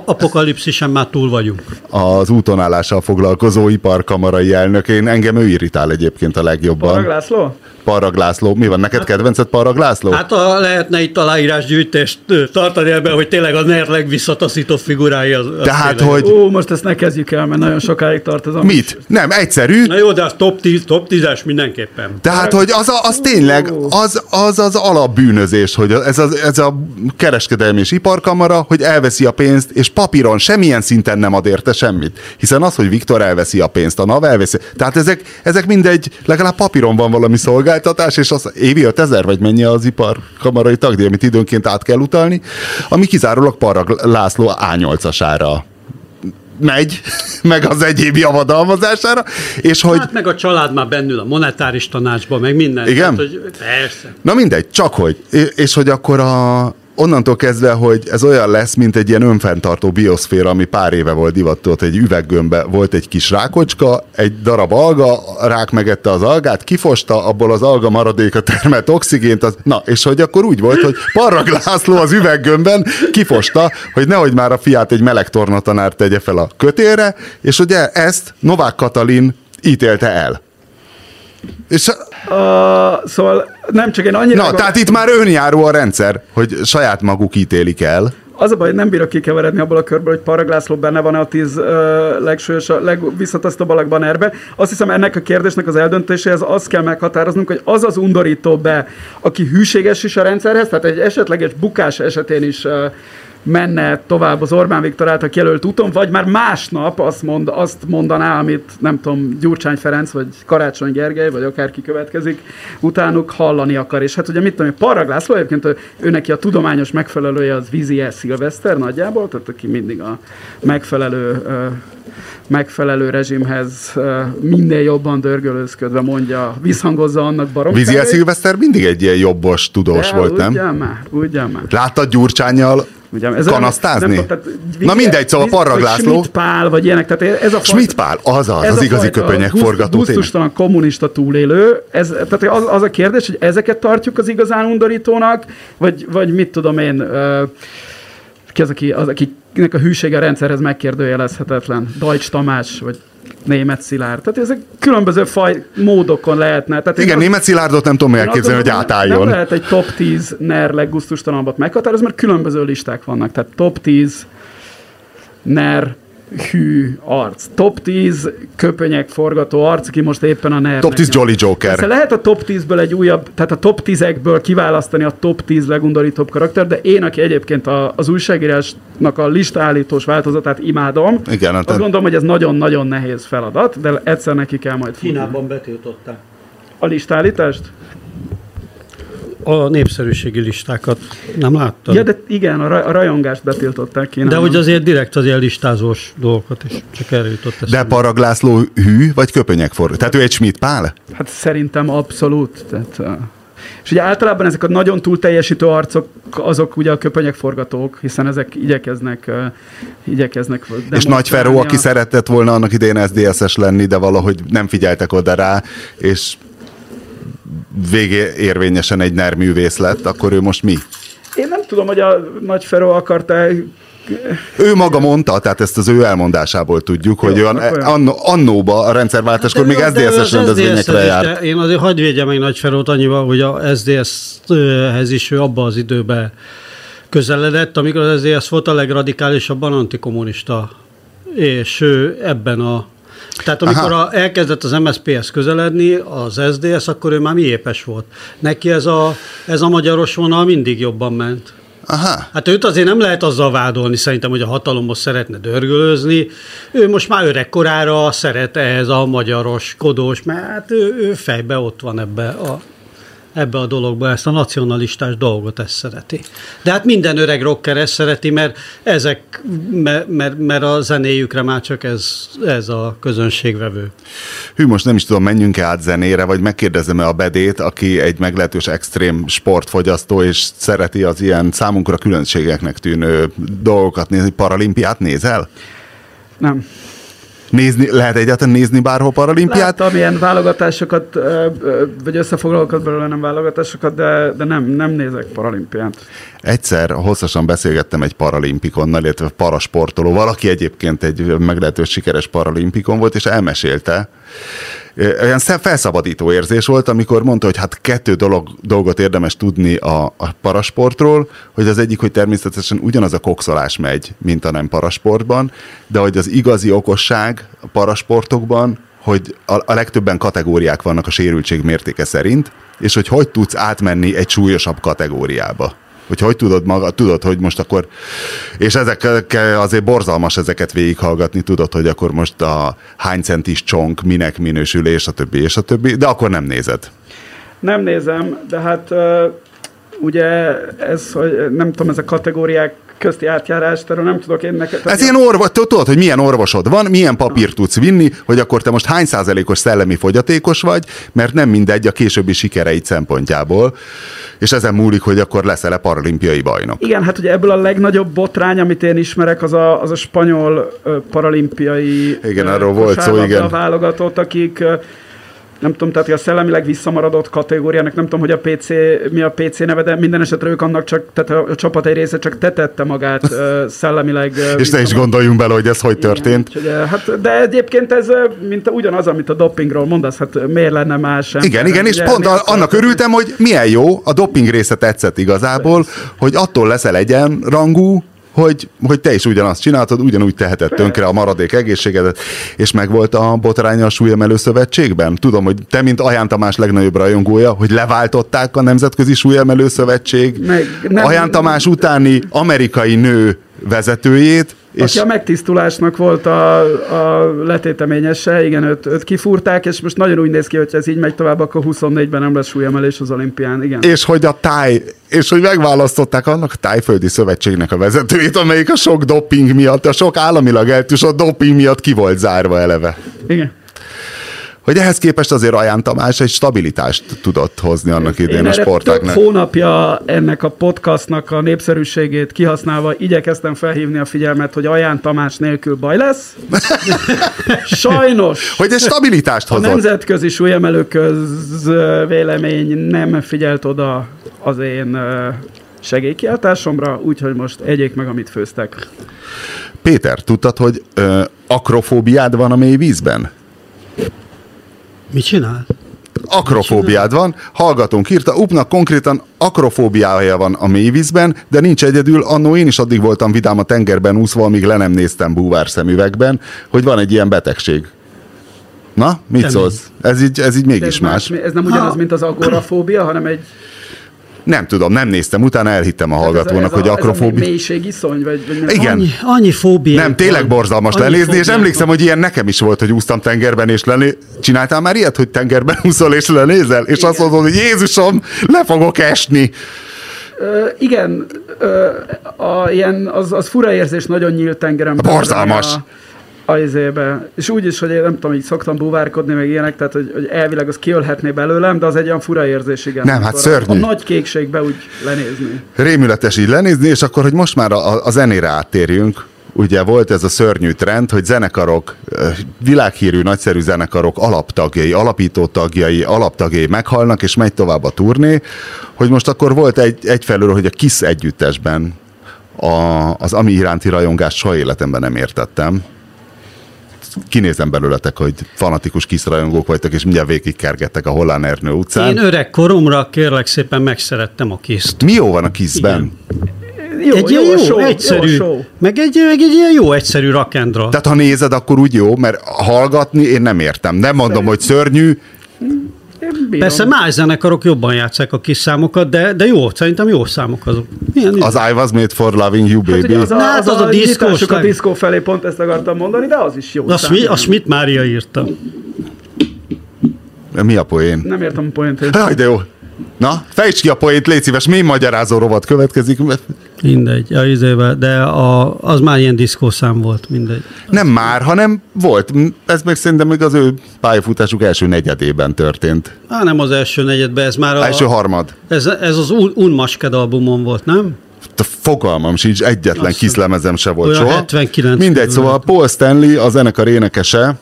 apokalipszisen már túl vagyunk. Az útonállással foglalkozó iparkamarai elnök, én engem ő irritál egyébként a Parag legjobban. László? Parag László. Mi van, neked kedvenced Parag László? Hát a, lehetne itt aláírásgyűjtést tartani ebben, hogy tényleg a NER legvisszataszító figurái az, az Tehát, tényleg- hogy Ó, most ezt ne kezdjük el, mert nagyon sokáig tart ez a... mit? Nem, egyszerű, Na jó, de az top 10, top 10-es mindenképpen. Tehát, hogy az, a, az tényleg, az, az az alapbűnözés, hogy ez, az, ez a kereskedelmi és iparkamara, hogy elveszi a pénzt, és papíron semmilyen szinten nem ad érte semmit. Hiszen az, hogy Viktor elveszi a pénzt, a NAV elveszi, tehát ezek, ezek mindegy, legalább papíron van valami szolgáltatás, és az évi 5000, vagy mennyi az iparkamarai tagdíj, amit időnként át kell utalni, ami kizárólag Parag László A8-asára megy, meg az egyéb javadalmazására, és hogy Hát meg a család már bennül a monetáris tanácsban, meg minden. Igen? Tehát, hogy persze. Na mindegy, csak hogy. És- És hogy akkor a, onnantól kezdve, hogy ez olyan lesz, mint egy ilyen önfenntartó bioszféra, ami pár éve volt divatott, egy üveggömbbe volt egy kis rákocska, egy darab alga, a rák megette az algát, kifosta, abból az alga maradéka termelt oxigént, az, na, és hogy akkor úgy volt, hogy Parrag László az üveggömbben kifosta, hogy nehogy már a fiát egy meleg tornatanár tegye fel a kötélre, és ugye ezt Novák Katalin ítélte el. És Uh, szóval nem csak én annyira... Na, tehát itt már önjáró a rendszer, hogy saját maguk ítélik el. Az a baj, nem bírok kikeveredni abból a körből, hogy Parag László benne van a tíz uh, legsúlyosabb, legvisszatasztóbb alakban erbe. Azt hiszem, ennek a kérdésnek az eldöntéséhez azt kell meghatároznunk, hogy az az undorító be, aki hűséges is a rendszerhez, tehát egy esetleges bukás esetén is uh, menne tovább az Orbán Viktor által jelölt úton, vagy már másnap azt, mond, azt mondaná, amit nem tudom, Gyurcsány Ferenc, vagy Karácsony Gergely, vagy akárki következik, utánuk hallani akar. És hát ugye mit tudom, Parag László egyébként ő- ő neki a tudományos megfelelője az Vizier Szilveszter nagyjából, tehát aki mindig a megfelelő megfelelő rezsimhez minél jobban dörgölőzködve mondja, visszhangozza annak baromságait. Viziel Szilveszter mindig egy ilyen jobbos tudós De volt, nem? Ugyan már, ugyan már. Láttad Gyurcsányjal Ugye, ez kanasztázni? nem tudom, tehát Na mindegy, szóval Parrag László. Schmidt Pál, vagy ilyenek, tehát ez a Schmidt Pál, azaz, ez az a igazi gusztus- forgató. Gusztustalan kommunista túlélő, ez, tehát az, az a kérdés, hogy ezeket tartjuk az igazán undorítónak, vagy, vagy mit tudom én, ö, ki az, aki, az, akinek a hűsége a rendszerhez megkérdőjelezhetetlen, Deutsch Tamás, vagy német Szilárd. Tehát ezek különböző faj, módokon lehetne. Tehát Igen, német Szilárdot nem tudom elképzelni, hogy átálljon. Nem lehet egy top 10 NER leggusztustalanabbat meghatározni, mert különböző listák vannak. Tehát top 10 NER hű arc. Top 10 köpönyek forgató arc, aki most éppen a NER. Top 10 Jolly Joker. Persze lehet a top 10-ből egy újabb, tehát a top 10-ekből kiválasztani a top 10 legundorítóbb karakter, de én, aki egyébként a, az újságírásnak a listaállítós változatát imádom, Igen, hát- azt gondolom, hogy ez nagyon-nagyon nehéz feladat, de egyszer neki kell majd futni. Kínában betiltották A listállítást? A népszerűségi listákat. Nem láttad? Ja, de igen, a, ra- a rajongást betiltották Kínában. De hogy azért direkt az ilyen listázós dolgokat is, csak erre jutott De eszembe. Parag László hű, vagy köpenyek forgató? Tehát ő egy Schmidt Pál? Hát szerintem abszolút. Tehát, és ugye általában ezek a nagyon túl teljesítő arcok, azok ugye a köpenyek forgatók, hiszen ezek igyekeznek, uh, igyekeznek És Nagy Feró, aki szeretett volna annak idején SZDSZ-es lenni, de valahogy nem figyeltek oda rá, és végé érvényesen egy nerművész lett, akkor ő most mi? Én nem tudom, hogy a Nagy Feró akarta ő maga mondta, tehát ezt az ő elmondásából tudjuk, Jó, hogy olyan, annó, annóba a rendszerváltáskor még SZDSZ-es rendezvényekre járt. Én azért hagyj védjem meg Nagy Ferót annyival, hogy a SZDSZ-hez is ő abba az időben közeledett, amikor az SZDSZ volt a legradikálisabban antikommunista, és ő ebben a tehát amikor a, elkezdett az MSZP-hez közeledni, az SZDSZ, akkor ő már mi épes volt. Neki ez a, ez a magyaros vonal mindig jobban ment. Aha. Hát őt azért nem lehet azzal vádolni, szerintem, hogy a hatalomhoz szeretne dörgölözni. Ő most már öregkorára szeret ehhez a magyaros, kodós, mert hát ő, ő fejbe ott van ebbe a ebbe a dologba, ezt a nacionalistás dolgot ezt szereti. De hát minden öreg rocker ezt szereti, mert ezek, mert, mert, mert a zenéjükre már csak ez, ez a közönségvevő. Hű, most nem is tudom, menjünk-e át zenére, vagy megkérdezem-e a Bedét, aki egy meglehetős extrém sportfogyasztó, és szereti az ilyen számunkra különbségeknek tűnő dolgokat nézni. Paralimpiát nézel? Nem. Nézni, lehet egyáltalán nézni bárhol paralimpiát? Láttam ilyen válogatásokat, vagy összefoglalókat belőle nem válogatásokat, de, de nem, nem nézek paralimpiát. Egyszer hosszasan beszélgettem egy paralimpikonnal, illetve parasportoló, valaki egyébként egy meglehetős sikeres paralimpikon volt, és elmesélte, olyan felszabadító érzés volt, amikor mondta, hogy hát kettő dolog, dolgot érdemes tudni a, a parasportról, hogy az egyik, hogy természetesen ugyanaz a kokszolás megy, mint a nem parasportban, de hogy az igazi okosság a parasportokban, hogy a, a legtöbben kategóriák vannak a sérültség mértéke szerint, és hogy hogy tudsz átmenni egy súlyosabb kategóriába hogy hogy tudod maga, tudod, hogy most akkor, és ezek azért borzalmas ezeket végighallgatni, tudod, hogy akkor most a hány centis csonk minek minősül, és a többi, és a többi, de akkor nem nézed. Nem nézem, de hát ugye ez, hogy nem tudom, ez a kategóriák közti átjárást, erről nem tudok én neked. Ez ilyen orvos, tudod, hogy milyen orvosod van, milyen papírt tudsz vinni, hogy akkor te most hány százalékos szellemi fogyatékos vagy, mert nem mindegy a későbbi sikereid szempontjából, és ezen múlik, hogy akkor leszel-e paralimpiai bajnok. Igen, hát ugye ebből a legnagyobb botrány, amit én ismerek, az a, az a spanyol paralimpiai igen, arról volt szó, igen. válogatott, akik nem tudom, tehát a szellemileg visszamaradott kategóriának, nem tudom, hogy a PC, mi a PC neve, de minden esetre ők annak csak, tehát a csapat egy része csak tetette magát uh, szellemileg. Uh, És ne is gondoljunk bele, hogy ez hogy történt. Igen, úgyhogy, hát, de egyébként ez mint ugyanaz, amit a dopingról mondasz, hát miért lenne más? Igen, igen, és pont a, annak örültem, hogy milyen jó, a doping része tetszett igazából, hogy attól leszel egyenrangú, hogy, hogy te is ugyanazt csináltad, ugyanúgy teheted tönkre a maradék egészségedet, és meg volt a botránya a súlyemelő szövetségben. Tudom, hogy te, mint Aján Tamás legnagyobb rajongója, hogy leváltották a Nemzetközi Súlyemelő Szövetség meg, nem, Aján Tamás utáni amerikai nő vezetőjét, és... Aki a megtisztulásnak volt a, a letéteményese, igen, őt, őt kifúrták, és most nagyon úgy néz ki, hogy ez így megy tovább, akkor 24-ben nem lesz súlyemelés az olimpián, igen. És hogy a táj, és hogy megválasztották annak a tájföldi szövetségnek a vezetőjét, amelyik a sok doping miatt, a sok államilag eltűsott doping miatt ki volt zárva eleve. Igen hogy ehhez képest azért Aján Tamás egy stabilitást tudott hozni annak idén a sportáknak. hónapja ennek a podcastnak a népszerűségét kihasználva igyekeztem felhívni a figyelmet, hogy Aján Tamás nélkül baj lesz. Sajnos. Hogy egy stabilitást hozott. A nemzetközi súlyemelő vélemény nem figyelt oda az én segélykiáltásomra, úgyhogy most egyék meg, amit főztek. Péter, tudtad, hogy ö, akrofóbiád van a mély vízben? Mit csinál? Akrofóbiád van, hallgatónk írta, Upnak konkrétan akrofóbiája van a mélyvízben, de nincs egyedül, annó én is addig voltam vidám a tengerben úszva, amíg le nem néztem búvár szemüvegben, hogy van egy ilyen betegség. Na, mit szólsz? Ez így, ez így mégis ez más. más. Ez nem ugyanaz, ha. mint az agorafóbia, hanem egy nem tudom, nem néztem, utána elhittem a hallgatónak, ez a, ez hogy akrofóbia. Ez a mélységiszony, vagy, vagy Igen. Annyi, annyi fóbia. Nem, tényleg van. borzalmas annyi lenézni, és emlékszem, van. hogy ilyen nekem is volt, hogy úsztam tengerben, és lené... Csináltál már ilyet, hogy tengerben úszol és lenézel? És Igen. azt mondod, hogy Jézusom, le fogok esni. Uh, igen, uh, a, ilyen, az, az fura érzés nagyon nyílt tengeren. Borzalmas. A, a izébe. És úgy is, hogy én nem tudom, így szoktam buvárkodni, meg ilyenek, tehát hogy, hogy elvileg az kiölhetné belőlem, de az egy olyan fura érzés, igen. Nem, hát szörnyű. A, nagy kékségbe úgy lenézni. Rémületes így lenézni, és akkor, hogy most már a, a zenére áttérjünk, ugye volt ez a szörnyű trend, hogy zenekarok, világhírű, nagyszerű zenekarok alaptagjai, alapító tagjai, alaptagjai meghalnak, és megy tovább a turné, hogy most akkor volt egy, egyfelől, hogy a Kiss együttesben a, az ami iránti rajongást soha életemben nem értettem. Kinézem belőletek, hogy fanatikus Kiss rajongók vagytok, és mindjárt végig kergettek a Hollán Ernő utcán. Én öreg koromra kérlek szépen megszerettem a kiszt. Mi jó van a Kissben? Jó, egy jó, ilyen jó, show, egyszerű, Jó show. meg egy, meg egy ilyen jó egyszerű rakendra. Tehát ha nézed, akkor úgy jó, mert hallgatni én nem értem. Nem mondom, hogy szörnyű, Én bírom. Persze más zenekarok jobban játszák a kis számokat, de, de jó, szerintem jó számok azok. Ilyen, az I was made for loving you, Hát baby. ugye az a, Na, hát az, az a, a diszkós a diszkó felé pont ezt akartam mondani, de az is jó. a, szám. A Schmidt Mária írta. Mi a poén? Nem értem a poént. Jaj, de jó. Na, fejtsd ki a poént, légy szíves, mi magyarázó rovat következik. Mindegy, a izébe, de a, az már ilyen diszkószám volt, mindegy. Nem már, hanem volt. Ez meg szerintem még az ő pályafutásuk első negyedében történt. Á, nem az első negyedben, ez már a, Első harmad. ez, ez az Un- Unmasked albumon volt, nem? A fogalmam sincs, egyetlen Azt- kiszlemezem se volt soha. 79 Mindegy, szóval. Paul Stanley, a zenekar énekese,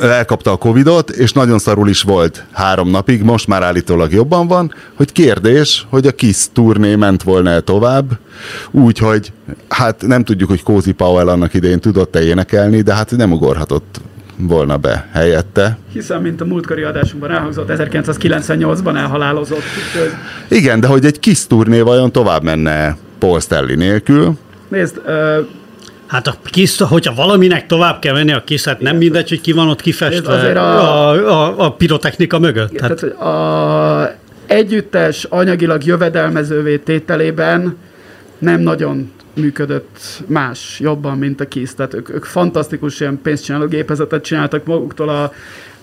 elkapta a Covidot, és nagyon szarul is volt három napig, most már állítólag jobban van, hogy kérdés, hogy a Kiss turné ment volna -e tovább, úgyhogy hát nem tudjuk, hogy Cozy Powell annak idején tudott-e énekelni, de hát nem ugorhatott volna be helyette. Hiszen, mint a múltkori adásunkban elhangzott, 1998-ban elhalálozott. Úgyhogy Igen, de hogy egy Kiss turné vajon tovább menne Paul Stanley nélkül, Nézd, ö, Hát a kis, hogyha valaminek tovább kell venni a kis, hát nem mindegy, hogy ki van ott kifestve a, a- a, a pirotechnika mögött. tehát, Tehát, hogy a együttes anyagilag jövedelmezővé tételében nem nagyon működött más jobban, mint a Kiss. Tehát ők, ők fantasztikus ilyen pénzcsináló gépezetet csináltak maguktól a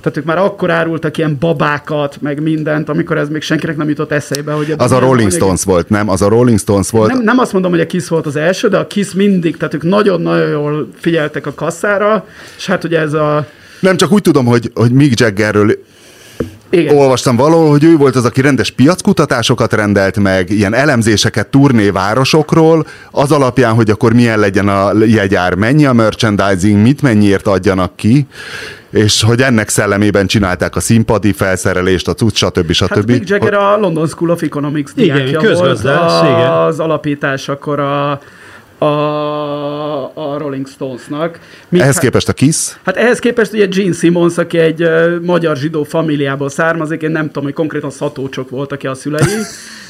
tehát ők már akkor árultak ilyen babákat, meg mindent, amikor ez még senkinek nem jutott eszébe. Hogy az a Rolling anyagi- Stones volt, nem? Az a Rolling Stones volt. Nem, nem azt mondom, hogy a Kiss volt az első, de a Kiss mindig, tehát ők nagyon-nagyon jól figyeltek a kasszára, és hát ugye ez a... Nem csak úgy tudom, hogy, hogy Mick Jaggerről Igen. olvastam valahol, hogy ő volt az, aki rendes piackutatásokat rendelt meg, ilyen elemzéseket turnévárosokról, az alapján, hogy akkor milyen legyen a jegyár, mennyi a merchandising, mit mennyiért adjanak ki, és hogy ennek szellemében csinálták a színpadi felszerelést, a cucc, stb. stb. Hát Mick Jagger a London School of Economics Igen, diákja volt közgazdász, a- igen. az alapításakor a, a, a Rolling Stonesnak. Míg Ehhez hát- képest a Kiss, Hát ehhez képest ugye Gene Simmons, aki egy uh, magyar zsidó familiából származik, én nem tudom, hogy konkrétan szatócsok voltak-e a szülei,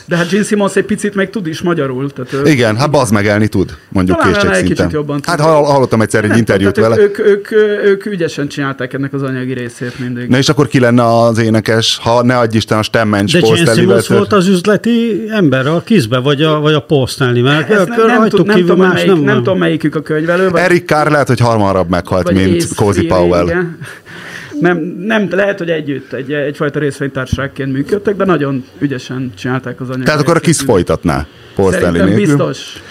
de hát Gene Simmons egy picit még tud is magyarul. Tehát, ő- igen, hát bazd megelni tud, mondjuk Talán egy készségszinten. kicsit jobban tud. Hát hall- hallottam egyszer egy Nem tudom, interjút tehát vele. Ők, ők, ők, ők ügyesen csinálták ennek az anyagi részét mindig. Na és akkor ki lenne az énekes, ha ne adj Isten a Stemmencs de Posztelivel Simmons volt az üzleti ember a kisbe, vagy a, vagy a Stanley, mert Ezt nem, nem, tud, nem, tudom, más melyik, nem, nem tudom, melyikük a könyvelő. Vagy, Eric Carr lehet, hogy hamarabb meghalt, vagy mint Cozy Powell. igen. Nem, nem, lehet, hogy együtt, egy, egyfajta részvénytársaságként működtek, de nagyon ügyesen csinálták az anyagi Tehát akkor a. Kiss folytatná Paul Stanley biztos.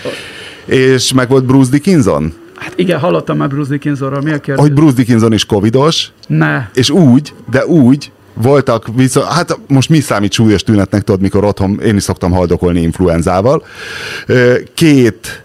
És meg volt Bruce Dickinson, Hát igen, hallottam már Bruce Dickinsonról. Mi a kérdés? hogy Bruce Dickinson is covidos, Ne. és úgy, de úgy, voltak viszont, hát most mi számít súlyos tünetnek, tudod, mikor otthon én is szoktam haldokolni influenzával. Két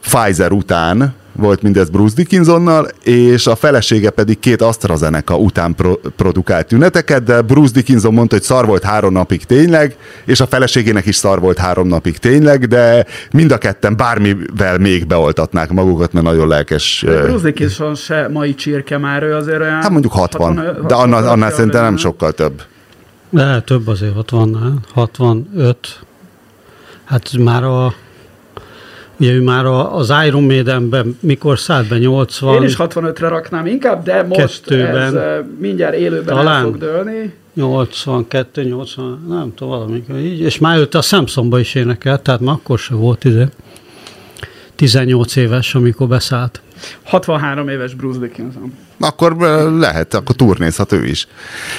Pfizer után volt mindez Bruce Dickinsonnal, és a felesége pedig két AstraZeneca után pro- produkált tüneteket, de Bruce Dickinson mondta, hogy szar volt három napig tényleg, és a feleségének is szar volt három napig tényleg, de mind a ketten bármivel még beoltatnák magukat, mert nagyon lelkes. ö, Bruce Dickinson se mai csirke már, ő azért olyan... Hát mondjuk 60, 60 de annál, 60 annál szerintem nem sokkal több. De több azért 60, 65. Hát már a Ugye ő már a, az Iron Maidenben mikor szállt be 80, Én is 65-re raknám inkább, de most Kettőben. ez eh, mindjárt élőben el Talán. fog dőlni. 82, 80, nem tudom, valamikor így, és már előtte a Samsonba is énekelt, tehát már akkor se volt ide. 18 éves, amikor beszállt. 63 éves Bruce Dickinson. Akkor ö, lehet, akkor turnézhat ő is.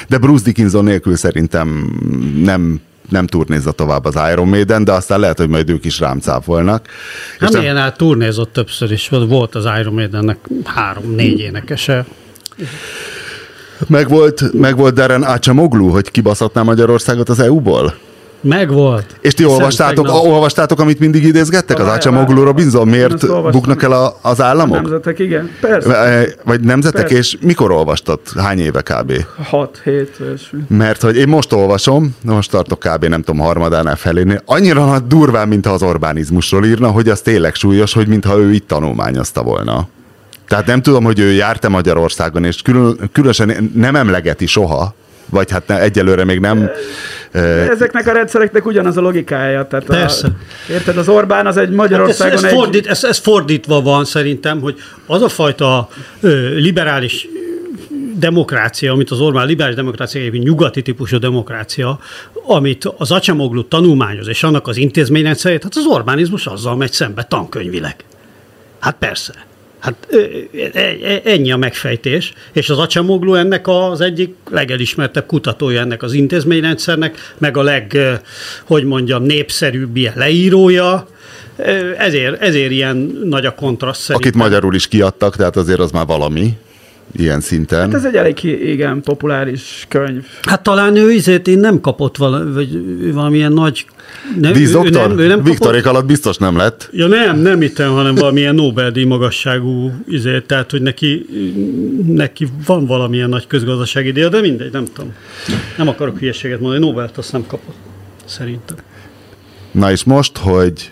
De Bruce Dickinson nélkül szerintem nem nem turnézza tovább az Iron Maiden, de aztán lehet, hogy majd ők is rám cáfolnak. És Nem nem- át turnézott többször is, volt az Iron Maidennek három-négy énekese. meg, volt, meg volt Darren Acemoglu, hogy kibaszhatná Magyarországot az EU-ból? Megvolt. És ti olvastátok, olvastátok, amit mindig idézgettek? Az várj. Robinson? Miért buknak el a, az államok? Nemzetek, igen. Persze. Eh, Vagy nemzetek, Persze. és mikor olvastad? Hány éve kb? 6 7 és Mert hogy én most olvasom, most tartok kb. nem tudom, harmadánál felénél, annyira nagy durván, mintha az Orbánizmusról írna, hogy az tényleg súlyos, hogy mintha ő itt tanulmányozta volna. Tehát nem tudom, hogy ő járt-e Magyarországon, és külön, különösen nem emlegeti soha, vagy hát ne, egyelőre még nem. Ezeknek a rendszereknek ugyanaz a logikája. Tehát Persze. A, érted, az Orbán az egy Hát ez, Magyarországon ez, egy... fordít, ez, ez fordítva van szerintem, hogy az a fajta ö, liberális demokrácia, amit az Orbán liberális demokrácia, egyébként nyugati típusú demokrácia, amit az Acemoglu tanulmányoz, és annak az intézményrendszerét, hát az Orbánizmus azzal megy szembe tankönyvileg. Hát persze. Hát e- e- ennyi a megfejtés, és az Acemoglu ennek az egyik legelismertebb kutatója ennek az intézményrendszernek, meg a leg, hogy mondjam, népszerűbb ilyen leírója, ezért, ezért ilyen nagy a kontraszt szerintem. akit magyarul is kiadtak, tehát azért az már valami ilyen szinten. Hát ez egy elég igen populáris könyv. Hát talán ő izét én nem kapott vala, vagy valamilyen nagy... Nem, ő, ő nem, ő nem Viktorék alatt biztos nem lett. Ja nem, nem itten, hanem valamilyen Nobel-díj magasságú izé, tehát hogy neki, neki van valamilyen nagy közgazdasági díja, de mindegy, nem tudom. Nem akarok hülyeséget mondani, Nobelt azt nem kapott. Szerintem. Na és most, hogy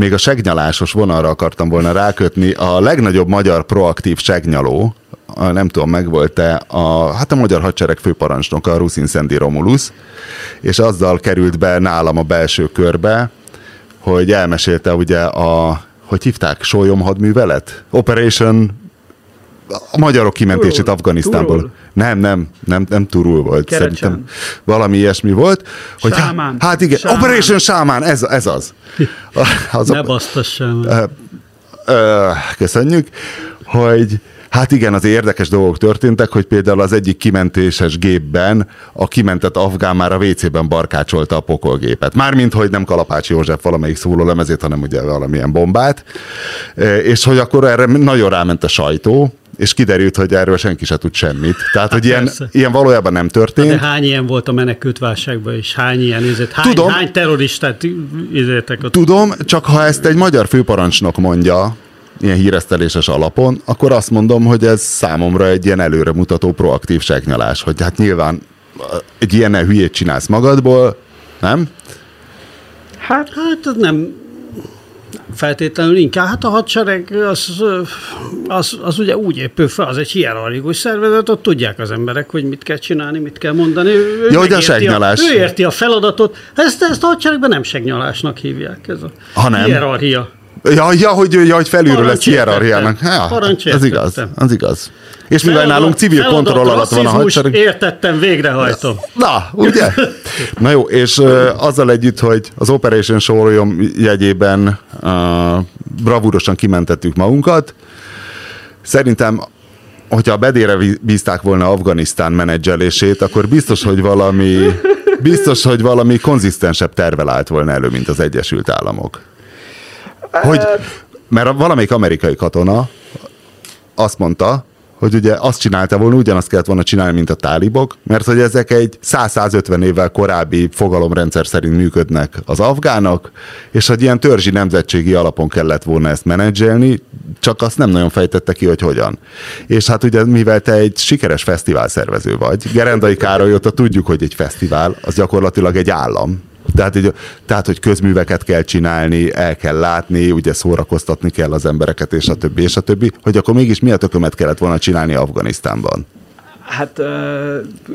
még a segnyalásos vonalra akartam volna rákötni, a legnagyobb magyar proaktív segnyaló, a, nem tudom, megvolt-e, a, hát a magyar hadsereg főparancsnoka, Ruszin Szendi Romulus, és azzal került be nálam a belső körbe, hogy elmesélte ugye a, hogy hívták, Sólyom hadművelet? Operation a magyarok kimentését. Afganisztánból. Turul. Nem, nem, nem, nem turul volt. Kerecsen. Szerintem valami ilyesmi volt. Hogy Sámán. Hát igen, Sámán. Operation Sámán, ez, ez az. az Ne basztassam. Ö, köszönjük, hogy hát igen, az érdekes dolgok történtek, hogy például az egyik kimentéses gépben a kimentett afgán már a WC-ben barkácsolta a pokolgépet. Mármint, hogy nem Kalapács József valamelyik szólólemezét, hanem ugye valamilyen bombát. És hogy akkor erre nagyon ráment a sajtó, és kiderült, hogy erről senki se tud semmit. Tehát, hogy ilyen, persze. ilyen valójában nem De történt. hány ilyen volt a menekült válságban is? Hány ilyen izét? Hány, Tudom. hány terroristát izétek ott? Tudom, csak ha ezt egy magyar főparancsnok mondja, ilyen híreszteléses alapon, akkor azt mondom, hogy ez számomra egy ilyen előremutató proaktív segnyalás, hogy hát nyilván egy ilyen hülyét csinálsz magadból, nem? Hát Hát nem feltétlenül inkább. Hát a hadsereg az, az, az ugye úgy épül fel, az egy hierarchikus szervezet, ott tudják az emberek, hogy mit kell csinálni, mit kell mondani. Ő, Ja, hogy a segnyalás. Ő érti a feladatot. Ezt, ezt a hadseregben nem segnyalásnak hívják. Ez a Ha nem. hierarchia. Ja, ja, hogy, ja, hogy felülről lesz hierarchiának. Ja, az igaz, Parancsértettem. az igaz. És mivel Feladat- nálunk civil kontroll alatt van a hadsereg. Értettem, végrehajtom. Na, ugye? Na jó, és uh, azzal együtt, hogy az Operation Sólyom jegyében uh, bravúrosan kimentettük magunkat, szerintem hogyha a bedére bízták volna Afganisztán menedzselését, akkor biztos, hogy valami biztos, hogy valami konzisztensebb tervel állt volna elő, mint az Egyesült Államok. Hogy, mert valamelyik amerikai katona azt mondta, hogy ugye azt csinálta volna, ugyanazt kellett volna csinálni, mint a tálibok, mert hogy ezek egy 100-150 évvel korábbi fogalomrendszer szerint működnek az afgánok, és hogy ilyen törzsi nemzetségi alapon kellett volna ezt menedzselni, csak azt nem nagyon fejtette ki, hogy hogyan. És hát ugye, mivel te egy sikeres fesztivál szervező vagy, Gerendai Károly óta tudjuk, hogy egy fesztivál az gyakorlatilag egy állam, tehát, hogy, tehát, hogy közműveket kell csinálni, el kell látni, ugye szórakoztatni kell az embereket, és a többi, és a többi, hogy akkor mégis mi a tökömet kellett volna csinálni Afganisztánban. Hát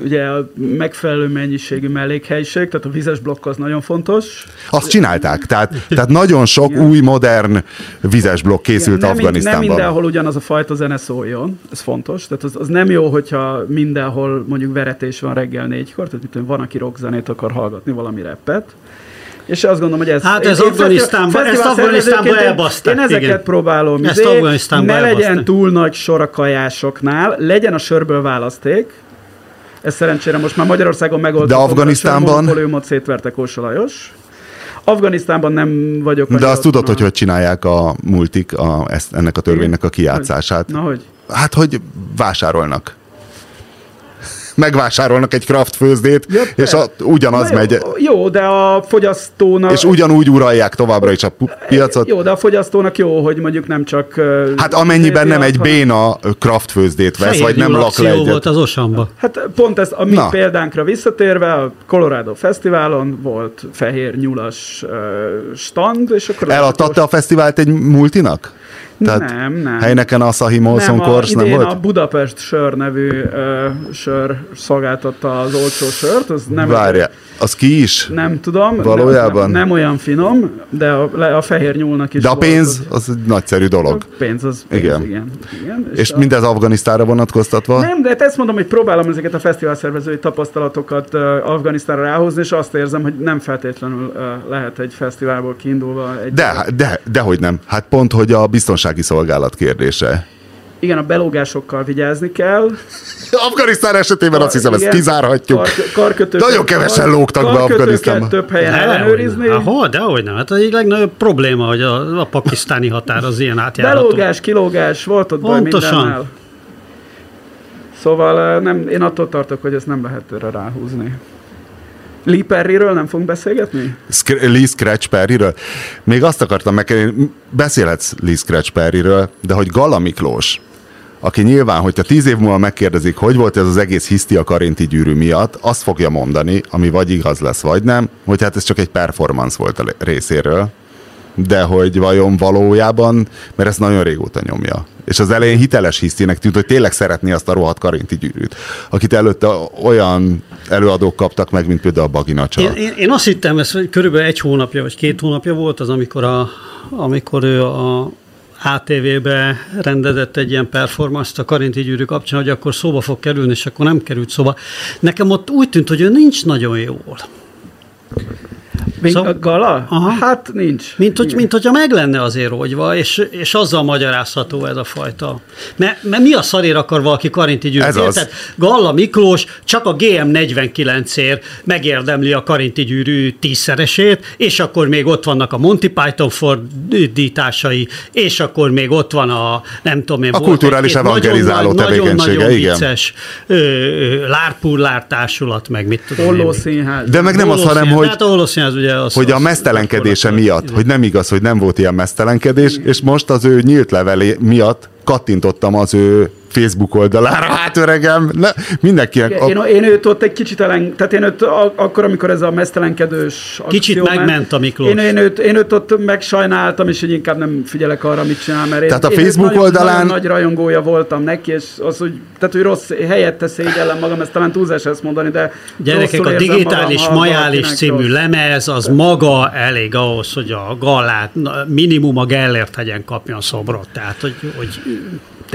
ugye a megfelelő mennyiségű mellékhelyiség, tehát a vizes blokk az nagyon fontos. Azt csinálták, tehát, tehát nagyon sok új, modern vizes blokk készült nem, min- nem Afganisztánban. mindenhol ugyanaz a fajta zene szóljon, ez fontos. Tehát az, az nem jó, hogyha mindenhol mondjuk veretés van reggel négykor, tehát mit tudom, van, aki rockzenét akar hallgatni, valami rappet. És azt gondolom, hogy ez... Hát ez Afganisztánban- ezt Afganisztánban elbaszták, Én ezeket igen. próbálom. Ezt izé, Ne legyen elbaszták. túl nagy sor a kajásoknál, legyen a sörből választék, ez szerencsére most már Magyarországon megoldott. De Afganisztánban- Monopóliumot szétverte Kósa Lajos. Afganisztánban nem vagyok. De azt tudod, hogy a- hogy csinálják a multik a, ezt, ennek a törvénynek a kijátszását. Na hogy? Hát, hogy vásárolnak. Megvásárolnak egy craft főzdét, Ja, és a, ugyanaz Na megy, Jó, jó, de a fogyasztónak... és ugyanúgy uralják továbbra is a piacot. Jó, de a fogyasztónak jó, hogy mondjuk nem csak... Hát amennyiben nem egy béna craft főzdét vesz, vagy nem lak le volt egyet. az Osamba. Hát pont ez, a mi Na. példánkra visszatérve, a Colorado Fesztiválon volt fehér nyulas uh, stand, és akkor... Eladtatta a fesztivált egy multinak? Nem, nem. Helyneken a Sahi Molson nem, Kors nem volt? a Budapest sör nevű uh, sör szolgáltatta az olcsó sört, az nem, Várja, az ki is? nem tudom. Valójában? Nem, nem, olyan finom, de a, a fehér nyúlnak is De a pénz, az egy nagyszerű dolog. A pénz az pénz, Igen. igen. igen, igen. És a- mindez Afganisztára vonatkoztatva? Nem, de hát ezt mondom, hogy próbálom ezeket a fesztivál szervezői tapasztalatokat Afganisztánra ráhozni, és azt érzem, hogy nem feltétlenül lehet egy fesztiválból kiindulva egy... De, de, dehogy nem. Hát pont, hogy a biztonsági szolgálat kérdése. Igen, a belógásokkal vigyázni kell. Afganisztán esetében azt hiszem, ezt Igen, kizárhatjuk. Kar- karkötőket- Nagyon kevesen lógtak be karkötőket Afganisztánba. több helyen Dehogy ellenőrizni. Hol, dehogy nem. Hát egyik legnagyobb probléma, hogy a, a pakisztáni határ az ilyen átjárható. Belógás, kilógás, volt ott baj Pontosan. mindennel. Szóval uh, nem, én attól tartok, hogy ezt nem lehet erre ráhúzni. Lee Perryről nem fogunk beszélgetni? Sk- Lee Scratch Perryről. Még azt akartam megkérdezni, beszélhetsz Lee Scratch Perryről, de hogy Gala Miklós, aki nyilván, hogyha tíz év múlva megkérdezik, hogy volt ez az egész hiszti a karinti gyűrű miatt, azt fogja mondani, ami vagy igaz lesz, vagy nem, hogy hát ez csak egy performance volt a részéről, de hogy vajon valójában, mert ezt nagyon régóta nyomja. És az elején hiteles hisztinek tűnt, hogy tényleg szeretné azt a rohadt karinti gyűrűt, akit előtte olyan előadók kaptak meg, mint például a Bagina Csal. Én, én, én azt hittem, ez körülbelül egy hónapja vagy két hónapja volt az, amikor, a, amikor ő a ATV-be rendezett egy ilyen performance a Karinti gyűrű kapcsán, hogy akkor szóba fog kerülni, és akkor nem került szóba. Nekem ott úgy tűnt, hogy ő nincs nagyon jól. Még Szóval- a gala? Aha. Hát nincs. Mint, hogy, Igen. mint hogyha meg lenne azért rogyva, és, és azzal magyarázható ez a fajta. Mert, mert mi a szarér akar valaki Karinti gyűrűt? Ez az. Galla Miklós csak a GM49-ért megérdemli a Karinti gyűrű tízszeresét, és akkor még ott vannak a Monty Python fordításai, és akkor még ott van a, nem tudom én, A volt kulturális evangelizáló nagyon- tevékenysége, Nagyon-nagyon igen. vicces ö, ö, lárpullár társulat, meg mit tudom én. Holló színház. De meg nem az, hanem, Holoszínház, hogy, Hát a holoszínház ugye az, hogy a mesztelenkedése miatt, hogy nem igaz, hogy nem volt ilyen mesztelenkedés, és most az ő nyílt levelé miatt kattintottam az ő Facebook oldalára, hát öregem, ne, mindenkinek. Igen, Én, én őt ott egy kicsit elen, tehát én őt a- akkor, amikor ez a mesztelenkedős Kicsit megment a Miklós. Én, én, őt, én őt ott megsajnáltam, és így inkább nem figyelek arra, mit csinál, mert én, Tehát a én őt Facebook nagyon, oldalán- Nagyon nagy rajongója voltam neki, és az, hogy, tehát, hogy rossz, helyette szégyellem magam, ezt talán túlzás ezt mondani, de Gyerekek, a digitális magam, majális című rossz. lemez, az maga elég ahhoz, hogy a Gallát minimum a Gellért hegyen kapjon szobrot. Tehát, hogy, hogy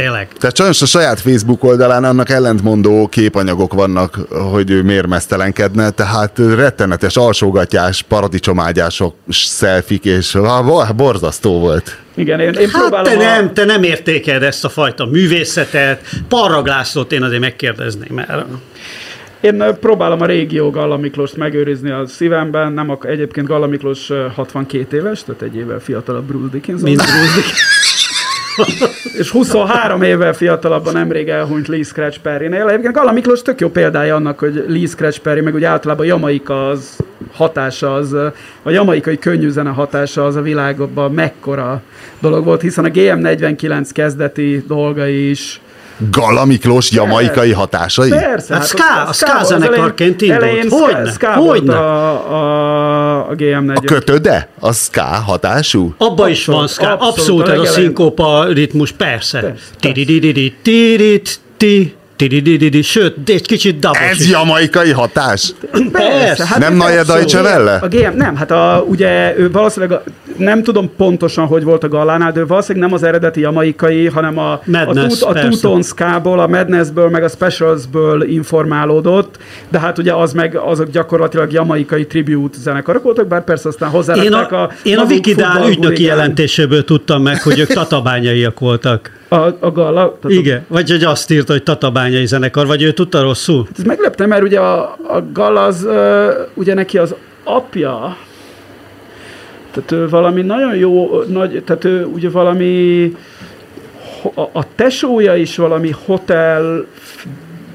tényleg. Tehát sajnos a saját Facebook oldalán annak ellentmondó képanyagok vannak, hogy ő miért mesztelenkedne, tehát rettenetes alsógatjás, paradicsomágyások, szelfik, és ah, borzasztó volt. Igen, én, én Hát próbálom te a- nem, te nem értékeled ezt a fajta művészetet. Parrag Lászlót én azért megkérdezném, mert Én próbálom a régió Galla megőrizni a szívemben, nem ak- egyébként Galla Miklós ö, 62 éves, tehát egy évvel fiatalabb Bruce Dickinson. mint Bruce És 23 évvel fiatalabban nemrég elhunyt Lee Scratch Perry-nél. Egyébként Galla Miklós tök jó példája annak, hogy Lee Scratch Perry, meg úgy általában Jamaika az hatása, az, a jamaikai könnyű zene hatása az a világban mekkora dolog volt, hiszen a GM49 kezdeti dolgai is Gala Miklós jamaikai hatásai? Persze. Hát ska- az- a ska ska- az zenekarként indult. elején ska- Hogyne, ska hogyne. a, a, a GM40. A kötöde? A ska hatású? Abba is van ska, abszolút, ez a szinkópa ritmus, persze. Persze, Tididididi, tirit, ti, sőt, egy kicsit dabos Ez is. jamaikai hatás? Persze, hát Nem abszolút. Deutsche Welle? A GM, nem, hát a, ugye ő valószínűleg, a, nem tudom pontosan, hogy volt a Gallánál, de ő valószínűleg nem az eredeti jamaikai, hanem a, a, Madness, tut, a persze. Tuton Ska-ból, a Madnessből, meg a Specialsből informálódott, de hát ugye az meg azok gyakorlatilag jamaikai tribute zenekarok voltak, bár persze aztán hozzárakták a, a, én a maguk Wikidál futballhuligán- ügynöki jelentéséből tudtam meg, hogy ők tatabányaiak voltak. A, a Galla, tehát Igen, vagy hogy azt írta, hogy tatabányai zenekar, vagy ő tudta rosszul? Ez meglepte, mert ugye a, a Gal az, ugye neki az apja, tehát ő valami nagyon jó, nagy, tehát ő ugye valami, a, a tesója is valami hotel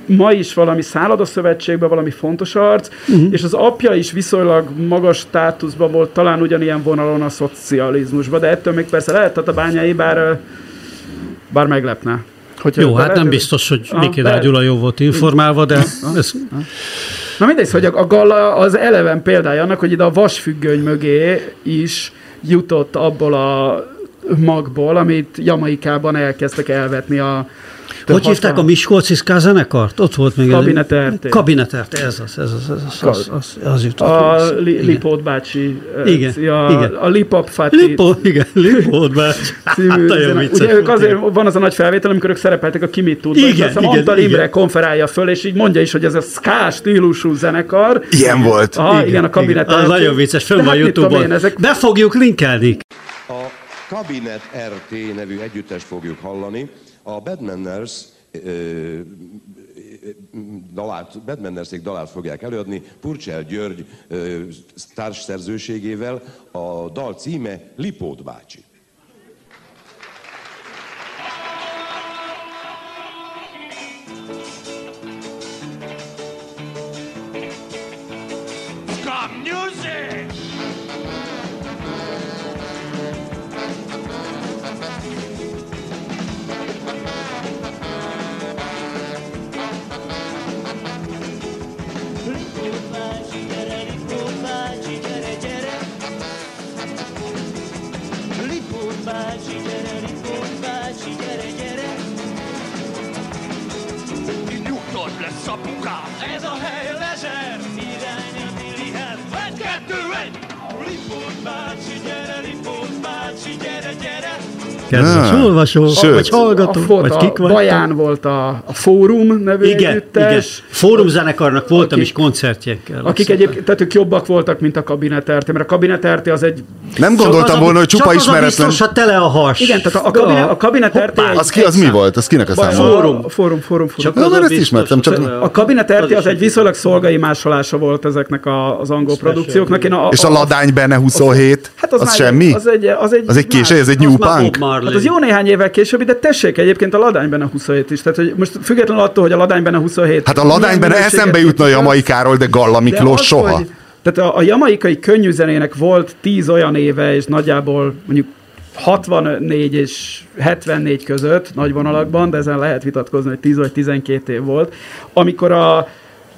ma is valami szállodaszövetségben valami fontos arc, uh-huh. és az apja is viszonylag magas státuszban volt, talán ugyanilyen vonalon a szocializmusban, de ettől még persze lehet a bányai, bár, bár meglepne. Hogyha jó, hát nem biztos, hogy ah, Mikidár Gyula jó volt informálva, de ez... Na mindegy, hogy a galla az eleven példája annak, hogy ide a vasfüggöny mögé is jutott abból a magból, amit Jamaikában elkezdtek elvetni a hogy hívták a Miskolci zenekart? Ott volt még Kabinet RT. Kabinet RT, ez az, ez az, ez az, az, az, az jutott. A li, Lipót bácsi. Igen, a, igen. A Lipop Fati. Lipo, igen, Lipót bácsi. Hát, ugye ők azért van az a nagy felvétel, amikor ők szerepeltek a Kimit tud. Igen, igen, igen, Antal Imre konferálja föl, és így mondja is, hogy ez a ska stílusú zenekar. Ilyen volt. Aha, igen, igen a Kabinet RT. Az nagyon vicces, fönn van hát Youtube-on. Ezek... Be fogjuk linkelni. A Kabinet RT nevű együttest fogjuk hallani. A Bad Manners dalát, Bad Mannerszék dalát fogják előadni Purcsel György társszerzőségével. A dal címe Lipót bácsi. bácsi, gyere, Ripót bácsi, gyere, gyere. Nyugtalan lesz a bukám. Ez a hely lezser, irány a Tilihez. Egy, kettő, egy! Ripót bácsi, gyere, Ripót kedves ah, olvasó, sőt, vagy hallgató, a, vagy kik vagy. Baján volt a, a Fórum nevű igen, együttes. Igen, Fórum zenekarnak voltam akik, is koncertjekkel. Akik egyébként, tehát ők jobbak voltak, mint a kabineterte, mert a kabineterte az egy... Nem gondoltam volna, hogy csupa ismeretlen. Csak az a tele a has. Igen, tehát a, kabinet, a kabineterte... Az ki, az mi volt? Az kinek a száma? Fórum, fórum, fórum. Csak az ezt ismertem. Csak... A kabineterte az egy viszonylag szolgai másolása volt ezeknek az angol produkcióknak. És a Ladány benne 27? Hát az semmi? Az egy, az egy, az egy késő, ez egy new punk? Hát az jó néhány évvel később, de tessék egyébként a Ladányben a 27 is. Tehát, hogy most függetlenül attól, hogy a Ladányben a 27. Hát a Ladányben eszembe jutna a Jamaikáról, de Galla Miklós de soha. Hogy, tehát a, a jamaikai könnyű zenének volt 10 olyan éve, és nagyjából mondjuk 64 és 74 között nagy vonalakban, de ezen lehet vitatkozni, hogy 10 vagy 12 év volt, amikor a,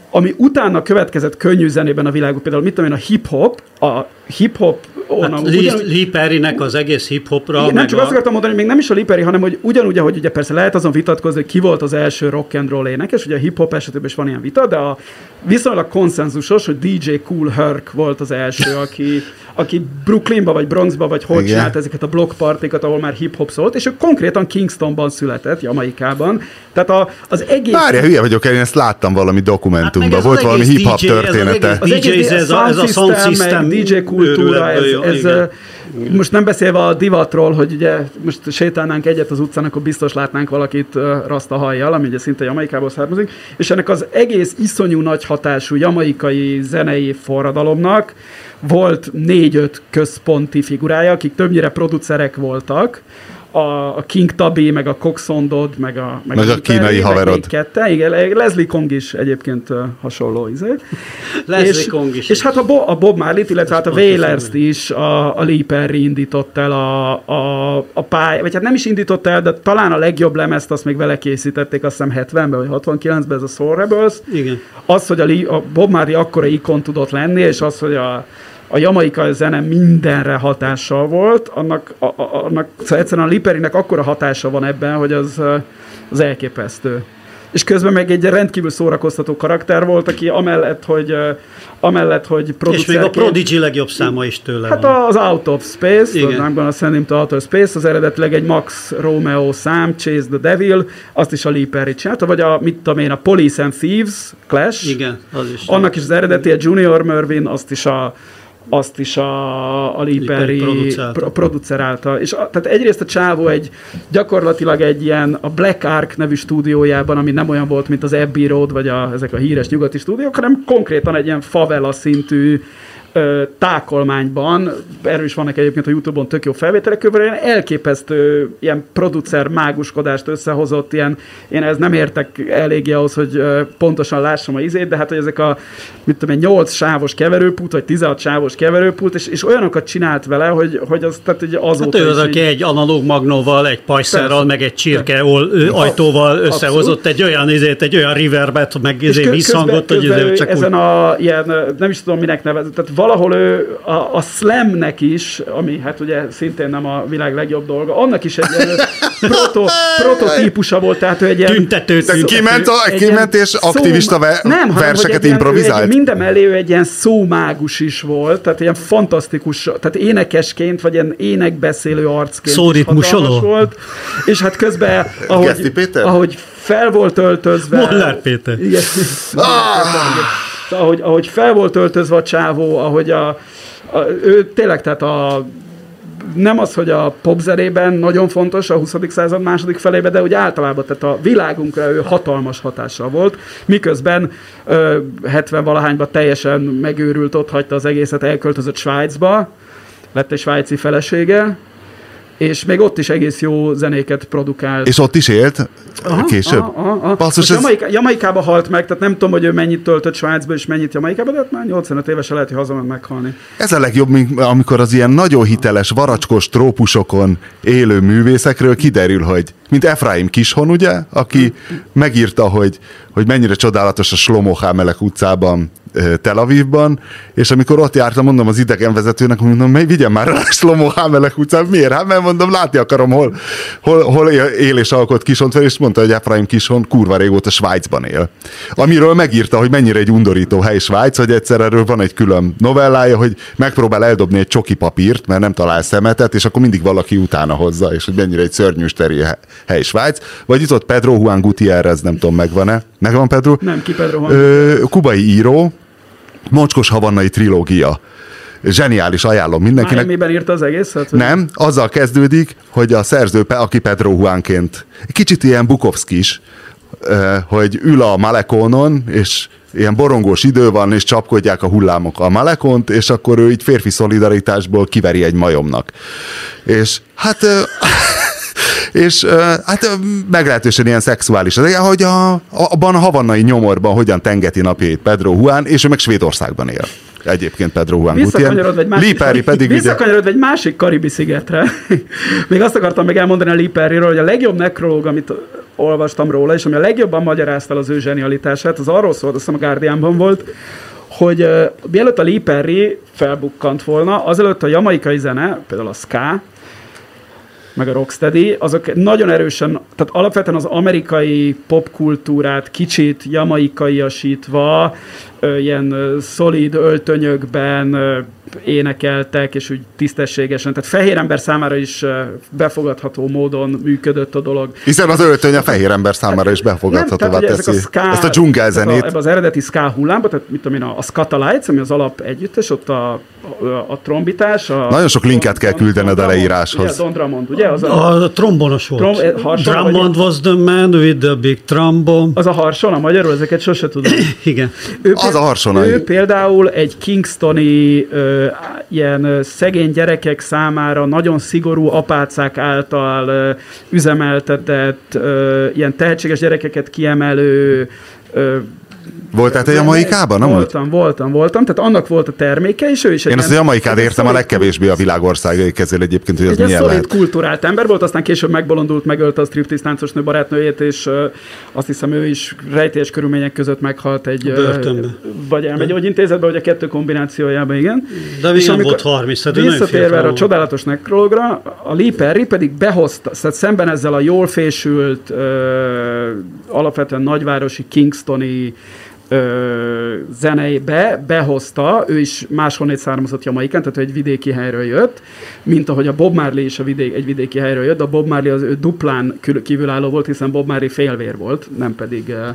ami utána következett könnyű zenében a világon, például mit tudom én, a hip-hop, a hip-hop onnan. Hát ugyanúgy, Lee Perrynek az egész hip-hopra. Igen, nem csak a... azt akartam mondani, hogy még nem is a Lee Perry, hanem hogy ugyanúgy, ahogy ugye persze lehet azon vitatkozni, hogy ki volt az első rock and roll énekes, ugye a hip-hop esetében is van ilyen vita, de a viszonylag konszenzusos, hogy DJ Cool Herc volt az első, aki, aki Brooklynba, vagy Bronxba, vagy hogy csinált ezeket a blokkpartikat, ahol már hip-hop szólt, és ő konkrétan Kingstonban született, Jamaikában. Tehát a, az egész... Várja, hülye vagyok, én ezt láttam valami dokumentumban, hát volt valami hip-hop története. Az egész, ez, a, ez a sound system, DJ kultúra, ez, ez, ez most nem beszélve a divatról, hogy ugye most sétálnánk egyet az utcán, akkor biztos látnánk valakit rasta hajjal, ami ugye szinte Jamaikából származik, és ennek az egész iszonyú nagy hatású jamaikai zenei forradalomnak volt négy-öt központi figurája, akik többnyire producerek voltak, a, a King Tabi, meg a Coxondod, meg a, meg, meg a, a kínai haverod. Kette, igen, Leslie Kong is egyébként hasonló. Izé. Leslie és, Kong is. És hát a, Bo, a Bob marley illetve hát a wailers is a, a Lee Perry indított el a, a, a pály, vagy hát nem is indított el, de talán a legjobb lemezt azt még vele készítették, azt hiszem 70-ben vagy 69-ben ez a Soul Rebels. Igen. Az, hogy a, Lee, a Bob Marley akkora ikon tudott lenni, és az, hogy a a jamaika zene mindenre hatással volt, annak, a, a, annak szóval egyszerűen a Liperinek akkora hatása van ebben, hogy az, az elképesztő. És közben meg egy rendkívül szórakoztató karakter volt, aki amellett, hogy amellett, hogy És még a Prodigy legjobb száma is tőle Hát van. az Out of Space, az a Send Him to Outer Space, az eredetileg egy Max Romeo szám, Chase the Devil, azt is a Lee Perry csinálta, vagy a, mit tudom én, a Police and Thieves, Clash. Igen, az is. Annak is az eredeti, a Junior Mervyn, azt is a azt is a, a Lee Perry producerálta. producerálta. És a, tehát egyrészt a csávó egy gyakorlatilag egy ilyen a Black Ark nevű stúdiójában, ami nem olyan volt, mint az Abbey Road, vagy a, ezek a híres nyugati stúdiók, hanem konkrétan egy ilyen favela szintű tákolmányban, erről is vannak egyébként a Youtube-on tök jó felvételek, körülbelül ilyen elképesztő ilyen producer máguskodást összehozott, ilyen, én ez nem értek eléggé ahhoz, hogy pontosan lássam a izét, de hát, hogy ezek a, mit tudom én, 8 sávos keverőpult, vagy 16 sávos keverőpult, és, és olyanokat csinált vele, hogy, hogy az, tehát hogy azóta Hát ő az, aki egy analóg magnóval, egy pajszerral, Persze. meg egy csirke ol- ö, ajtóval összehozott egy olyan izét, egy olyan reverbet, meg izé visszhangot, hogy izé ő csak ezen a ilyen, nem is tudom minek nevezni, tehát valahol ő a, a slamnek is, ami hát ugye szintén nem a világ legjobb dolga, annak is egy ilyen proto, prototípusa volt, tehát ő egy ilyen... Tüntető, De kiment, a, egy kiment és aktivista ve- nem, hanem, verseket egy ilyen- ő improvizált? Egy, minden mellé ő egy ilyen szómágus is volt, tehát ilyen fantasztikus, tehát énekesként, vagy ilyen énekbeszélő arcként Szóritmusoló? volt, és hát közben, ahogy, Péter? ahogy fel volt öltözve... Molnár Péter. Igen. Szóval, ahogy, ahogy fel volt öltözve a csávó, ahogy a, a ő tényleg, tehát a nem az, hogy a popzerében nagyon fontos a 20. század második felébe, de úgy általában, tehát a világunkra ő hatalmas hatással volt, miközben ö, 70 valahányban teljesen megőrült, ott hagyta az egészet, elköltözött Svájcba, lett egy svájci felesége, és még ott is egész jó zenéket produkált. És ott is élt később? Aha, aha, aha. Basszus, ez- Jamaika, Jamaikába halt meg, tehát nem tudom, hogy ő mennyit töltött Svájcba, és mennyit Jamaikába, de hát már 85 évesen lehet, hogy hazament meghalni. Ez a legjobb, mint amikor az ilyen nagyon hiteles, varacskos trópusokon élő művészekről kiderül, hogy mint Efraim Kishon, ugye, aki megírta, hogy, hogy mennyire csodálatos a Slomo Hámelek utcában Tel Avivban, és amikor ott jártam, mondom az idegenvezetőnek, mondom, mely vigyen már a Slomo Hámelek utcán, miért? Hát mert mondom, látni akarom, hol, hol, hol él, és alkot Kishont fel, és mondta, hogy Efraim Kishon kurva régóta Svájcban él. Amiről megírta, hogy mennyire egy undorító hely Svájc, hogy egyszer erről van egy külön novellája, hogy megpróbál eldobni egy csoki papírt, mert nem talál szemetet, és akkor mindig valaki utána hozza, és hogy mennyire egy szörnyű hely Svájc. Vagy itt ott Pedro Juan Gutierrez, nem tudom, megvan-e? Megvan Pedro? Nem, ki Pedro Juan Ö, kubai író, Mocskos havannai trilógia. Zseniális, ajánlom mindenkinek. Miamiben írta az egészet? vagy? Nem, azzal kezdődik, hogy a szerző, aki Pedro Juanként, kicsit ilyen Bukowski is, hogy ül a Malekonon, és ilyen borongós idő van, és csapkodják a hullámok a Malekont, és akkor ő így férfi szolidaritásból kiveri egy majomnak. És hát... és hát meglehetősen ilyen szexuális. De hogy a, abban a havannai nyomorban hogyan tengeti napjait Pedro Juan, és ő meg Svédországban él. Egyébként Pedro Juan másik, Perry pedig visszakanyarodva egy másik karibi szigetre. Még azt akartam még elmondani a Lee Perryről, hogy a legjobb nekrológ, amit olvastam róla, és ami a legjobban magyarázta az ő zsenialitását, az arról szólt, azt hiszem a Guardianban volt, hogy uh, mielőtt a Lee Perry felbukkant volna, azelőtt a jamaikai zene, például a ska, meg a rocksteady, azok nagyon erősen, tehát alapvetően az amerikai popkultúrát kicsit jamaikaiasítva, ilyen szolid öltönyökben énekeltek, és úgy tisztességesen, tehát fehér ember számára is befogadható módon működött a dolog. Hiszen az öltöny a fehér ember számára is befogadhatóvá tehát, teszi. ska, Ezt a dzsungelzenét. a- Ebben az eredeti ska hullámba, tehát mit tudom én, a, a Scatalites, ami az alap együttes, ott a, a, a trombitás. A, Nagyon sok linket kell küldened a leíráshoz. Ugye, Don Drummond, ugye? Az a, A trombonos volt. Trom- eh, harsona, Drummond vagy- was the man with the big trombone. az a harson, a magyarul, ezeket sose tudom. Igen. Ő, Az a harsonai. Ő például egy kingstoni ö, ilyen szegény gyerekek számára nagyon szigorú apácák által üzemeltetett, ilyen tehetséges gyerekeket kiemelő ö, Volt tehát egy jamaikában? Nem volt? voltam, voltam, voltam, tehát annak volt a terméke, és ő is egy Én azt a jamaikát értem a szolid- legkevésbé a világországai kezél egyébként, hogy az egy ilyen milyen szolid lehet. kulturált ember volt, aztán később megbolondult, megölte a striptease táncosnő barátnőjét, és uh, azt hiszem ő is rejtélyes körülmények között meghalt egy... A börtönbe. Uh, vagy elmegy gyógyintézetbe, vagy a kettő kombinációjában, igen. De még nem volt 30, tehát Visszatérve a csodálatos nekrologra, a Lee Perry pedig behozta, tehát szemben ezzel a jól fésült, uh, alapvetően nagyvárosi Kingstoni ö, zeneibe behozta, ő is máshonnét származott Jamaikán, tehát egy vidéki helyről jött, mint ahogy a Bob Marley is a vidék, egy vidéki helyről jött, de a Bob Marley az ő duplán kül- kívülálló volt, hiszen Bob Marley félvér volt, nem pedig... ö,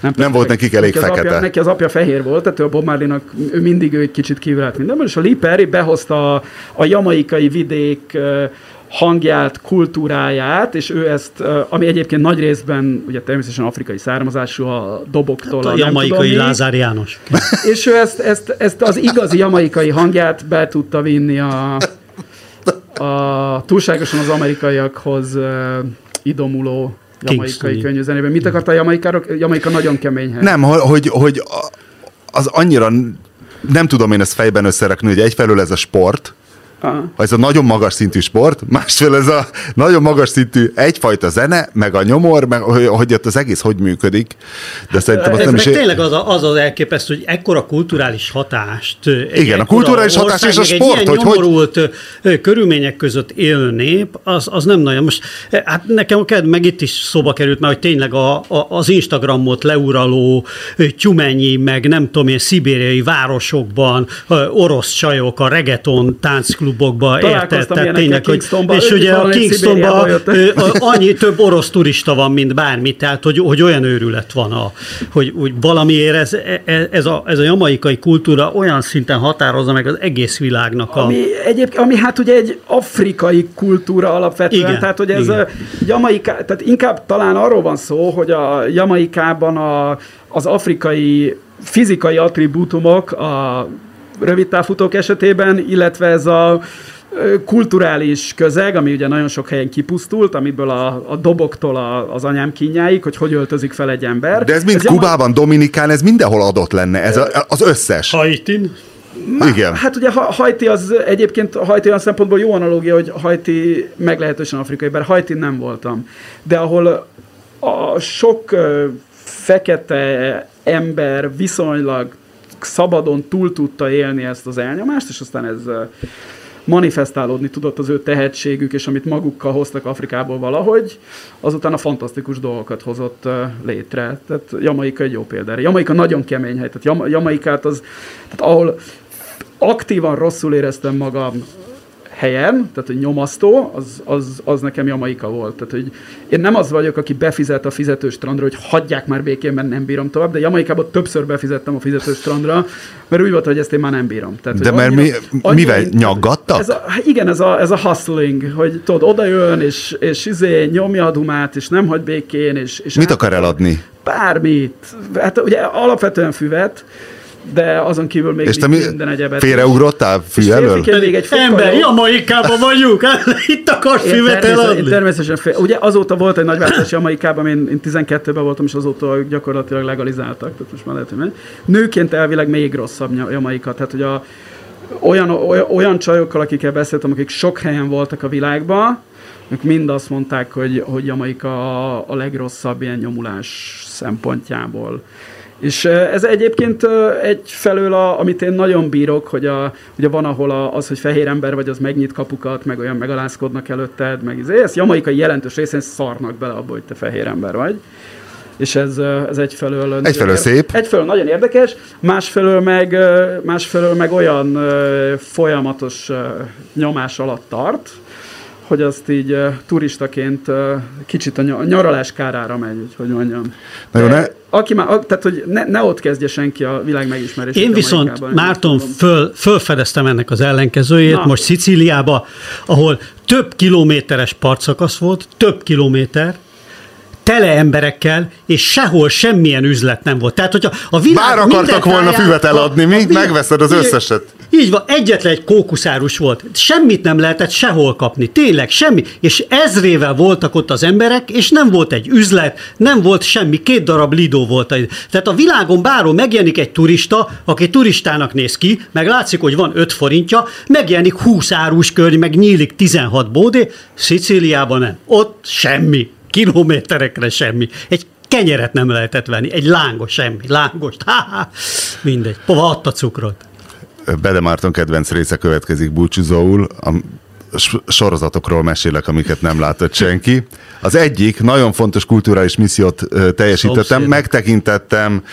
Nem, pedig- volt nekik elég az fekete. Apja, neki az apja fehér volt, tehát ő a Bob Marley-nak ő mindig ő egy kicsit kívülállt mindenben, és a Lee Perry behozta a, a jamaikai vidék hangját, kultúráját, és ő ezt, ami egyébként nagy részben, ugye természetesen afrikai származású, a doboktól, hát a, a jamaikai Lázár János. És ő ezt, ezt, ezt az igazi jamaikai hangját be tudta vinni a, a túlságosan az amerikaiakhoz uh, idomuló jamaikai könyvzenében. Mit akart a jamaikáról? Jamaika nagyon kemény hely. Nem, hogy, hogy az annyira nem tudom én ezt fejben összerekni, hogy egyfelől ez a sport, Aha. Ez a nagyon magas szintű sport, másfél ez a nagyon magas szintű egyfajta zene, meg a nyomor, meg hogy ott az egész hogy működik. De szerintem azt nem is... Tényleg az, a, az az elképesztő, hogy ekkora kulturális hatást. Igen, a kulturális hatás és a sport, egy hogy nyomorult hogy... körülmények között él nép, az, az nem nagyon. Most hát nekem meg itt is szóba került már, hogy tényleg a, a, az Instagramot leuraló tyumenyi, meg nem tudom én, szibériai városokban orosz csajok, a reggaeton táncklub klubokba, érted? Tehát tényleg, hogy, és ugye a Kingstonban annyi több orosz turista van, mint bármi, tehát hogy, hogy olyan őrület van, a, hogy, hogy valamiért ez, e, ez, a, ez a jamaikai kultúra olyan szinten határozza meg az egész világnak a... Ami, egyébként, ami hát ugye egy afrikai kultúra alapvetően, igen, tehát hogy ez igen. Jamaika, tehát inkább talán arról van szó, hogy a Jamaikában a, az afrikai fizikai attribútumok, a rövidtávfutók esetében, illetve ez a kulturális közeg, ami ugye nagyon sok helyen kipusztult, amiből a, a doboktól a, az anyám kínjáig, hogy hogy öltözik fel egy ember. De ez mind ez Kubában, jama... Dominikán, ez mindenhol adott lenne, ez a, az összes. Haitin? Igen. Hát ugye Haiti az egyébként Haiti olyan szempontból jó analógia, hogy Haiti meglehetősen afrikai, bár Haiti nem voltam. De ahol a sok fekete ember viszonylag szabadon túl tudta élni ezt az elnyomást, és aztán ez manifestálódni tudott az ő tehetségük, és amit magukkal hoztak Afrikából valahogy, azután a fantasztikus dolgokat hozott létre. Tehát Jamaika egy jó példa. Jamaika nagyon kemény hely. Tehát Jamaikát az, tehát ahol aktívan rosszul éreztem magam helyen, tehát hogy nyomasztó, az, az, az nekem Jamaika volt. Tehát, hogy én nem az vagyok, aki befizet a fizetős strandra, hogy hagyják már békén, mert nem bírom tovább, de Jamaikában többször befizettem a fizetős strandra, mert úgy volt, hogy ezt én már nem bírom. Tehát, de mert annyira, mi, annyira, mivel nyaggattak? Ez a, igen, ez a, ez a hustling, hogy tudod, oda jön, és, és izé, nyomja a dumát, és nem hagy békén. És, és Mit akar eladni? Bármit. Hát ugye alapvetően füvet, de azon kívül még és te mi minden egyebet. Félreugrottál fű elől? Még egy Ember, Jamaikában vagyunk, itt akar füvet eladni. Természetesen, fél. ugye azóta volt egy nagy változás Jamaikában, én, én 12-ben voltam, és azóta gyakorlatilag legalizáltak, tehát most már lehet, hogy Nőként elvileg még rosszabb Jamaika, tehát hogy a, olyan, olyan, olyan csajokkal, akikkel beszéltem, akik sok helyen voltak a világban, ők mind azt mondták, hogy, hogy Jamaika a, a legrosszabb ilyen nyomulás szempontjából. És ez egyébként egyfelől, a, amit én nagyon bírok, hogy a, ugye van, ahol a, az, hogy fehér ember vagy, az megnyit kapukat, meg olyan megalázkodnak előtted, meg izé, ezt jamaikai jelentős részén szarnak bele abba, hogy te fehér ember vagy. És ez, ez egyfelől... Egyfelől szép. Egyfelől nagyon érdekes, másfelől meg, másfelől meg olyan folyamatos nyomás alatt tart, hogy azt így uh, turistaként uh, kicsit a nyaralás kárára megy, hogy mondjam. Na jó, ne... Aki már, tehát hogy ne, ne ott kezdje senki a világ megismerését. Én viszont, Márton, föl, fölfedeztem ennek az ellenkezőjét, Na. most Szicíliába, ahol több kilométeres partszakasz volt, több kilométer, tele emberekkel, és sehol semmilyen üzlet nem volt. Tehát, hogyha a világ Bár akartak volna füvet eladni, mi? Megveszed az összeset. Így van, egyetlen egy kókuszárus volt. Semmit nem lehetett sehol kapni. Tényleg semmi. És ezrével voltak ott az emberek, és nem volt egy üzlet, nem volt semmi. Két darab lidó volt. Tehát a világon bárhol megjelenik egy turista, aki turistának néz ki, meg látszik, hogy van 5 forintja, megjelenik 20 árus körny, meg nyílik 16 bódé, Szicíliában nem. Ott semmi kilométerekre semmi. Egy kenyeret nem lehetett venni, egy lángos semmi, lángos, ha, mindegy, hova adta cukrot? Bede Márton kedvenc része következik búcsúzóul, a sorozatokról mesélek, amiket nem látott senki. Az egyik nagyon fontos kulturális missziót teljesítettem, Szomszéd. megtekintettem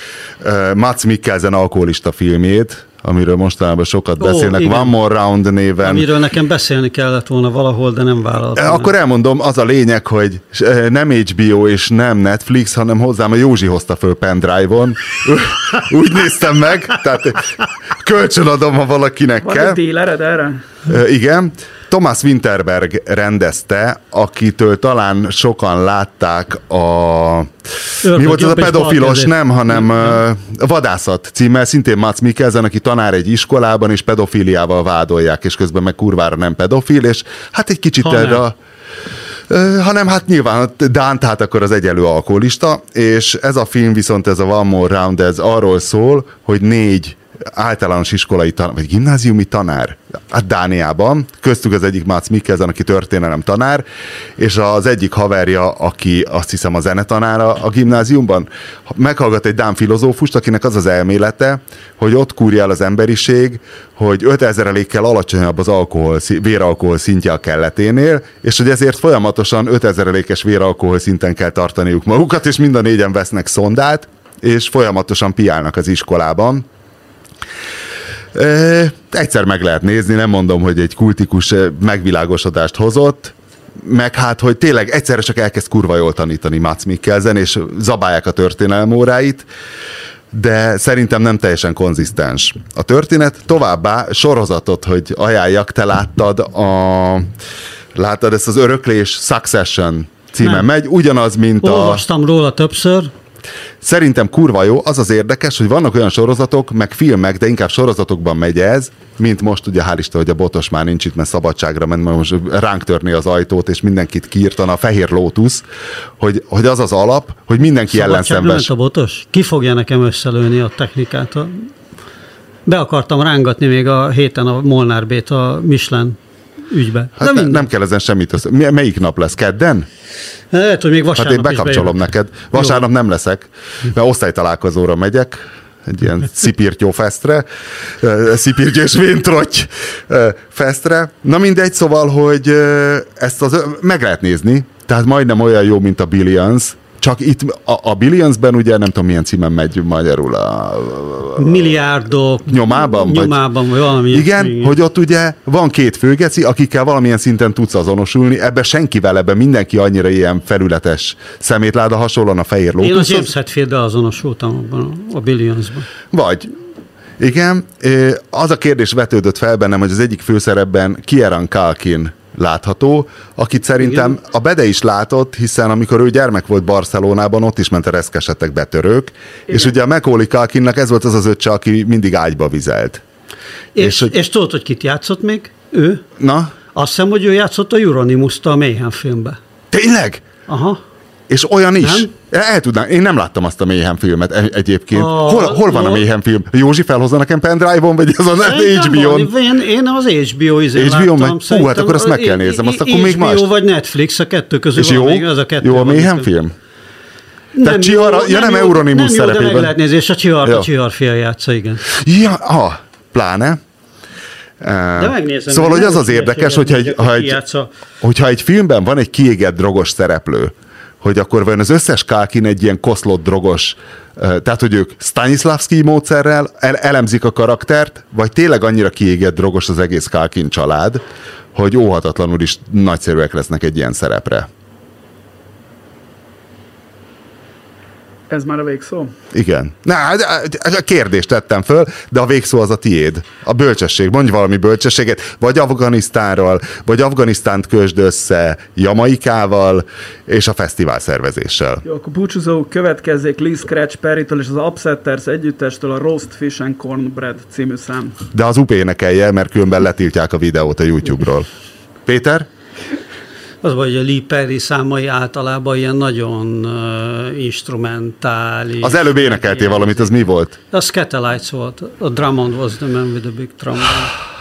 Mats Mikkelsen alkoholista filmjét, amiről mostanában sokat beszélnek, igen. One More Round néven. Amiről nekem beszélni kellett volna valahol, de nem vállaltam. Akkor elmondom, az a lényeg, hogy nem HBO és nem Netflix, hanem hozzám a Józsi hozta föl pendrive-on. Úgy néztem meg, tehát kölcsönadom, ha valakinek Van kell. Van erre? Igen. Thomas Winterberg rendezte, akitől talán sokan látták a... Ördög mi volt az a pedofilos, nem, hanem a Vadászat címmel, szintén Mats Mikkelsen, aki tanár egy iskolában, és pedofiliával vádolják, és közben meg kurvára nem pedofil, és hát egy kicsit Ha erre nem. a hanem hát nyilván Dán, tehát akkor az egyelő alkoholista, és ez a film viszont ez a One More Round, ez arról szól, hogy négy általános iskolai tanár, vagy gimnáziumi tanár, hát Dániában, köztük az egyik Mats Mikkelsen, aki történelem tanár, és az egyik haverja, aki azt hiszem a zenetanára a gimnáziumban, meghallgat egy Dán filozófust, akinek az az elmélete, hogy ott kúrja el az emberiség, hogy 5000-elékkel alacsonyabb az alkohol, véralkohol szintje a kelleténél, és hogy ezért folyamatosan 5000-elékes véralkohol szinten kell tartaniuk magukat, és mind a négyen vesznek szondát, és folyamatosan piálnak az iskolában. E, egyszer meg lehet nézni, nem mondom, hogy egy kultikus megvilágosodást hozott, meg hát, hogy tényleg egyszerre csak elkezd kurva jól tanítani Mats Mikkelsen, és zabálják a történelem óráit, de szerintem nem teljesen konzisztens a történet. Továbbá sorozatot, hogy ajánljak, te láttad a láttad ezt az öröklés Succession címen Nem. megy, ugyanaz, mint a... Olvastam róla többször, Szerintem kurva jó, az az érdekes, hogy vannak olyan sorozatok, meg filmek, de inkább sorozatokban megy ez, mint most ugye hál' Isten, hogy a botos már nincs itt, mert szabadságra ment, mert most ránk törni az ajtót, és mindenkit kiírtana a fehér lótusz, hogy, hogy az az alap, hogy mindenki ellenszenves. a botos? Ki fogja nekem összelőni a technikát? Be akartam rángatni még a héten a Molnár B-t a Michelin ügybe. Hát ne, mindegy. nem kell ezen semmit össze. Mi- Melyik nap lesz? Kedden? Lehet, hogy még Hát vasárnap én bekapcsolom neked. Vasárnap nem leszek, mert osztálytalálkozóra megyek, egy ilyen szipirtyó festre, szipirtyó és véntrotty festre. Na mindegy, szóval, hogy ezt az, meg lehet nézni, tehát majdnem olyan jó, mint a Billions, csak itt a, a Billionsben ugye nem tudom milyen címen megy magyarul a, Milliárdok. Nyomában, vagy- Nyomában, vagy valami. igen, ilyesmi. hogy ott ugye van két főgeci, akikkel valamilyen szinten tudsz azonosulni, ebbe senkivel, ebbe mindenki annyira ilyen felületes szemétláda, hasonlóan a fehér Én a lótuszhoz. James Hetfield-del azonosultam abban a Billionsban. Vagy. Igen, az a kérdés vetődött fel bennem, hogy az egyik főszerepben Kieran Kalkin látható, akit szerintem Igen. a Bede is látott, hiszen amikor ő gyermek volt Barcelonában, ott is ment a reszkesetek betörők, és ugye a Macaulay Kalkinnak ez volt az az öccse, aki mindig ágyba vizelt. És, És hogy- és tudod, hogy kit játszott még? Ő? Na, Azt hiszem, hogy ő játszott a euronymous a Mayhem filmbe. tényleg? Aha. És olyan is. Nem? El tudnám, én nem láttam azt a Mayhem filmet e- egyébként. A- hol, hol van a? Mayhem film? Józsi felhozza nekem pendrive-on, vagy az a Szerintem HBO-n? Én, én az HBO izén HBO láttam. Hú, hát akkor azt meg kell néznem, azt akkor még HBO más. vagy Netflix, a kettő közül És jó? még, az a kettő Jó a Mayhem film? Nem Tehát Csihar- ja, nem jó, Euronymous nem jó, de szerepében. meg lehet nézni, és a Csihar, a Csihar fia játsza, igen. Ja, ah, pláne. De megnézem. Szóval, hogy nem az az érdekes, hogy hogyha egy, ha egy, hogyha egy filmben van egy kiégett drogos szereplő, hogy akkor vajon az összes Kalkin egy ilyen koszlott drogos, eh, tehát hogy ők Stanislavski módszerrel el- elemzik a karaktert, vagy tényleg annyira kiégett drogos az egész Kalkin család, hogy óhatatlanul is nagyszerűek lesznek egy ilyen szerepre. Ez már a végszó? Igen. Na, hát, a kérdést tettem föl, de a végszó az a tiéd. A bölcsesség. Mondj valami bölcsességet. Vagy Afganisztánról, vagy Afganisztánt kösd össze Jamaikával, és a fesztivál szervezéssel. Jó, akkor búcsúzó következzék Lee Scratch Perry-től és az Upsetters együttestől a Roast Fish and Cornbread című szám. De az UP énekelje, mert különben letiltják a videót a YouTube-ról. Péter? Az vagy a Lee Perry számai általában ilyen nagyon uh, instrumentális. Az előbb énekeltél valamit, az mi volt? A Scatolites volt. A Drummond was the man with the big trombone.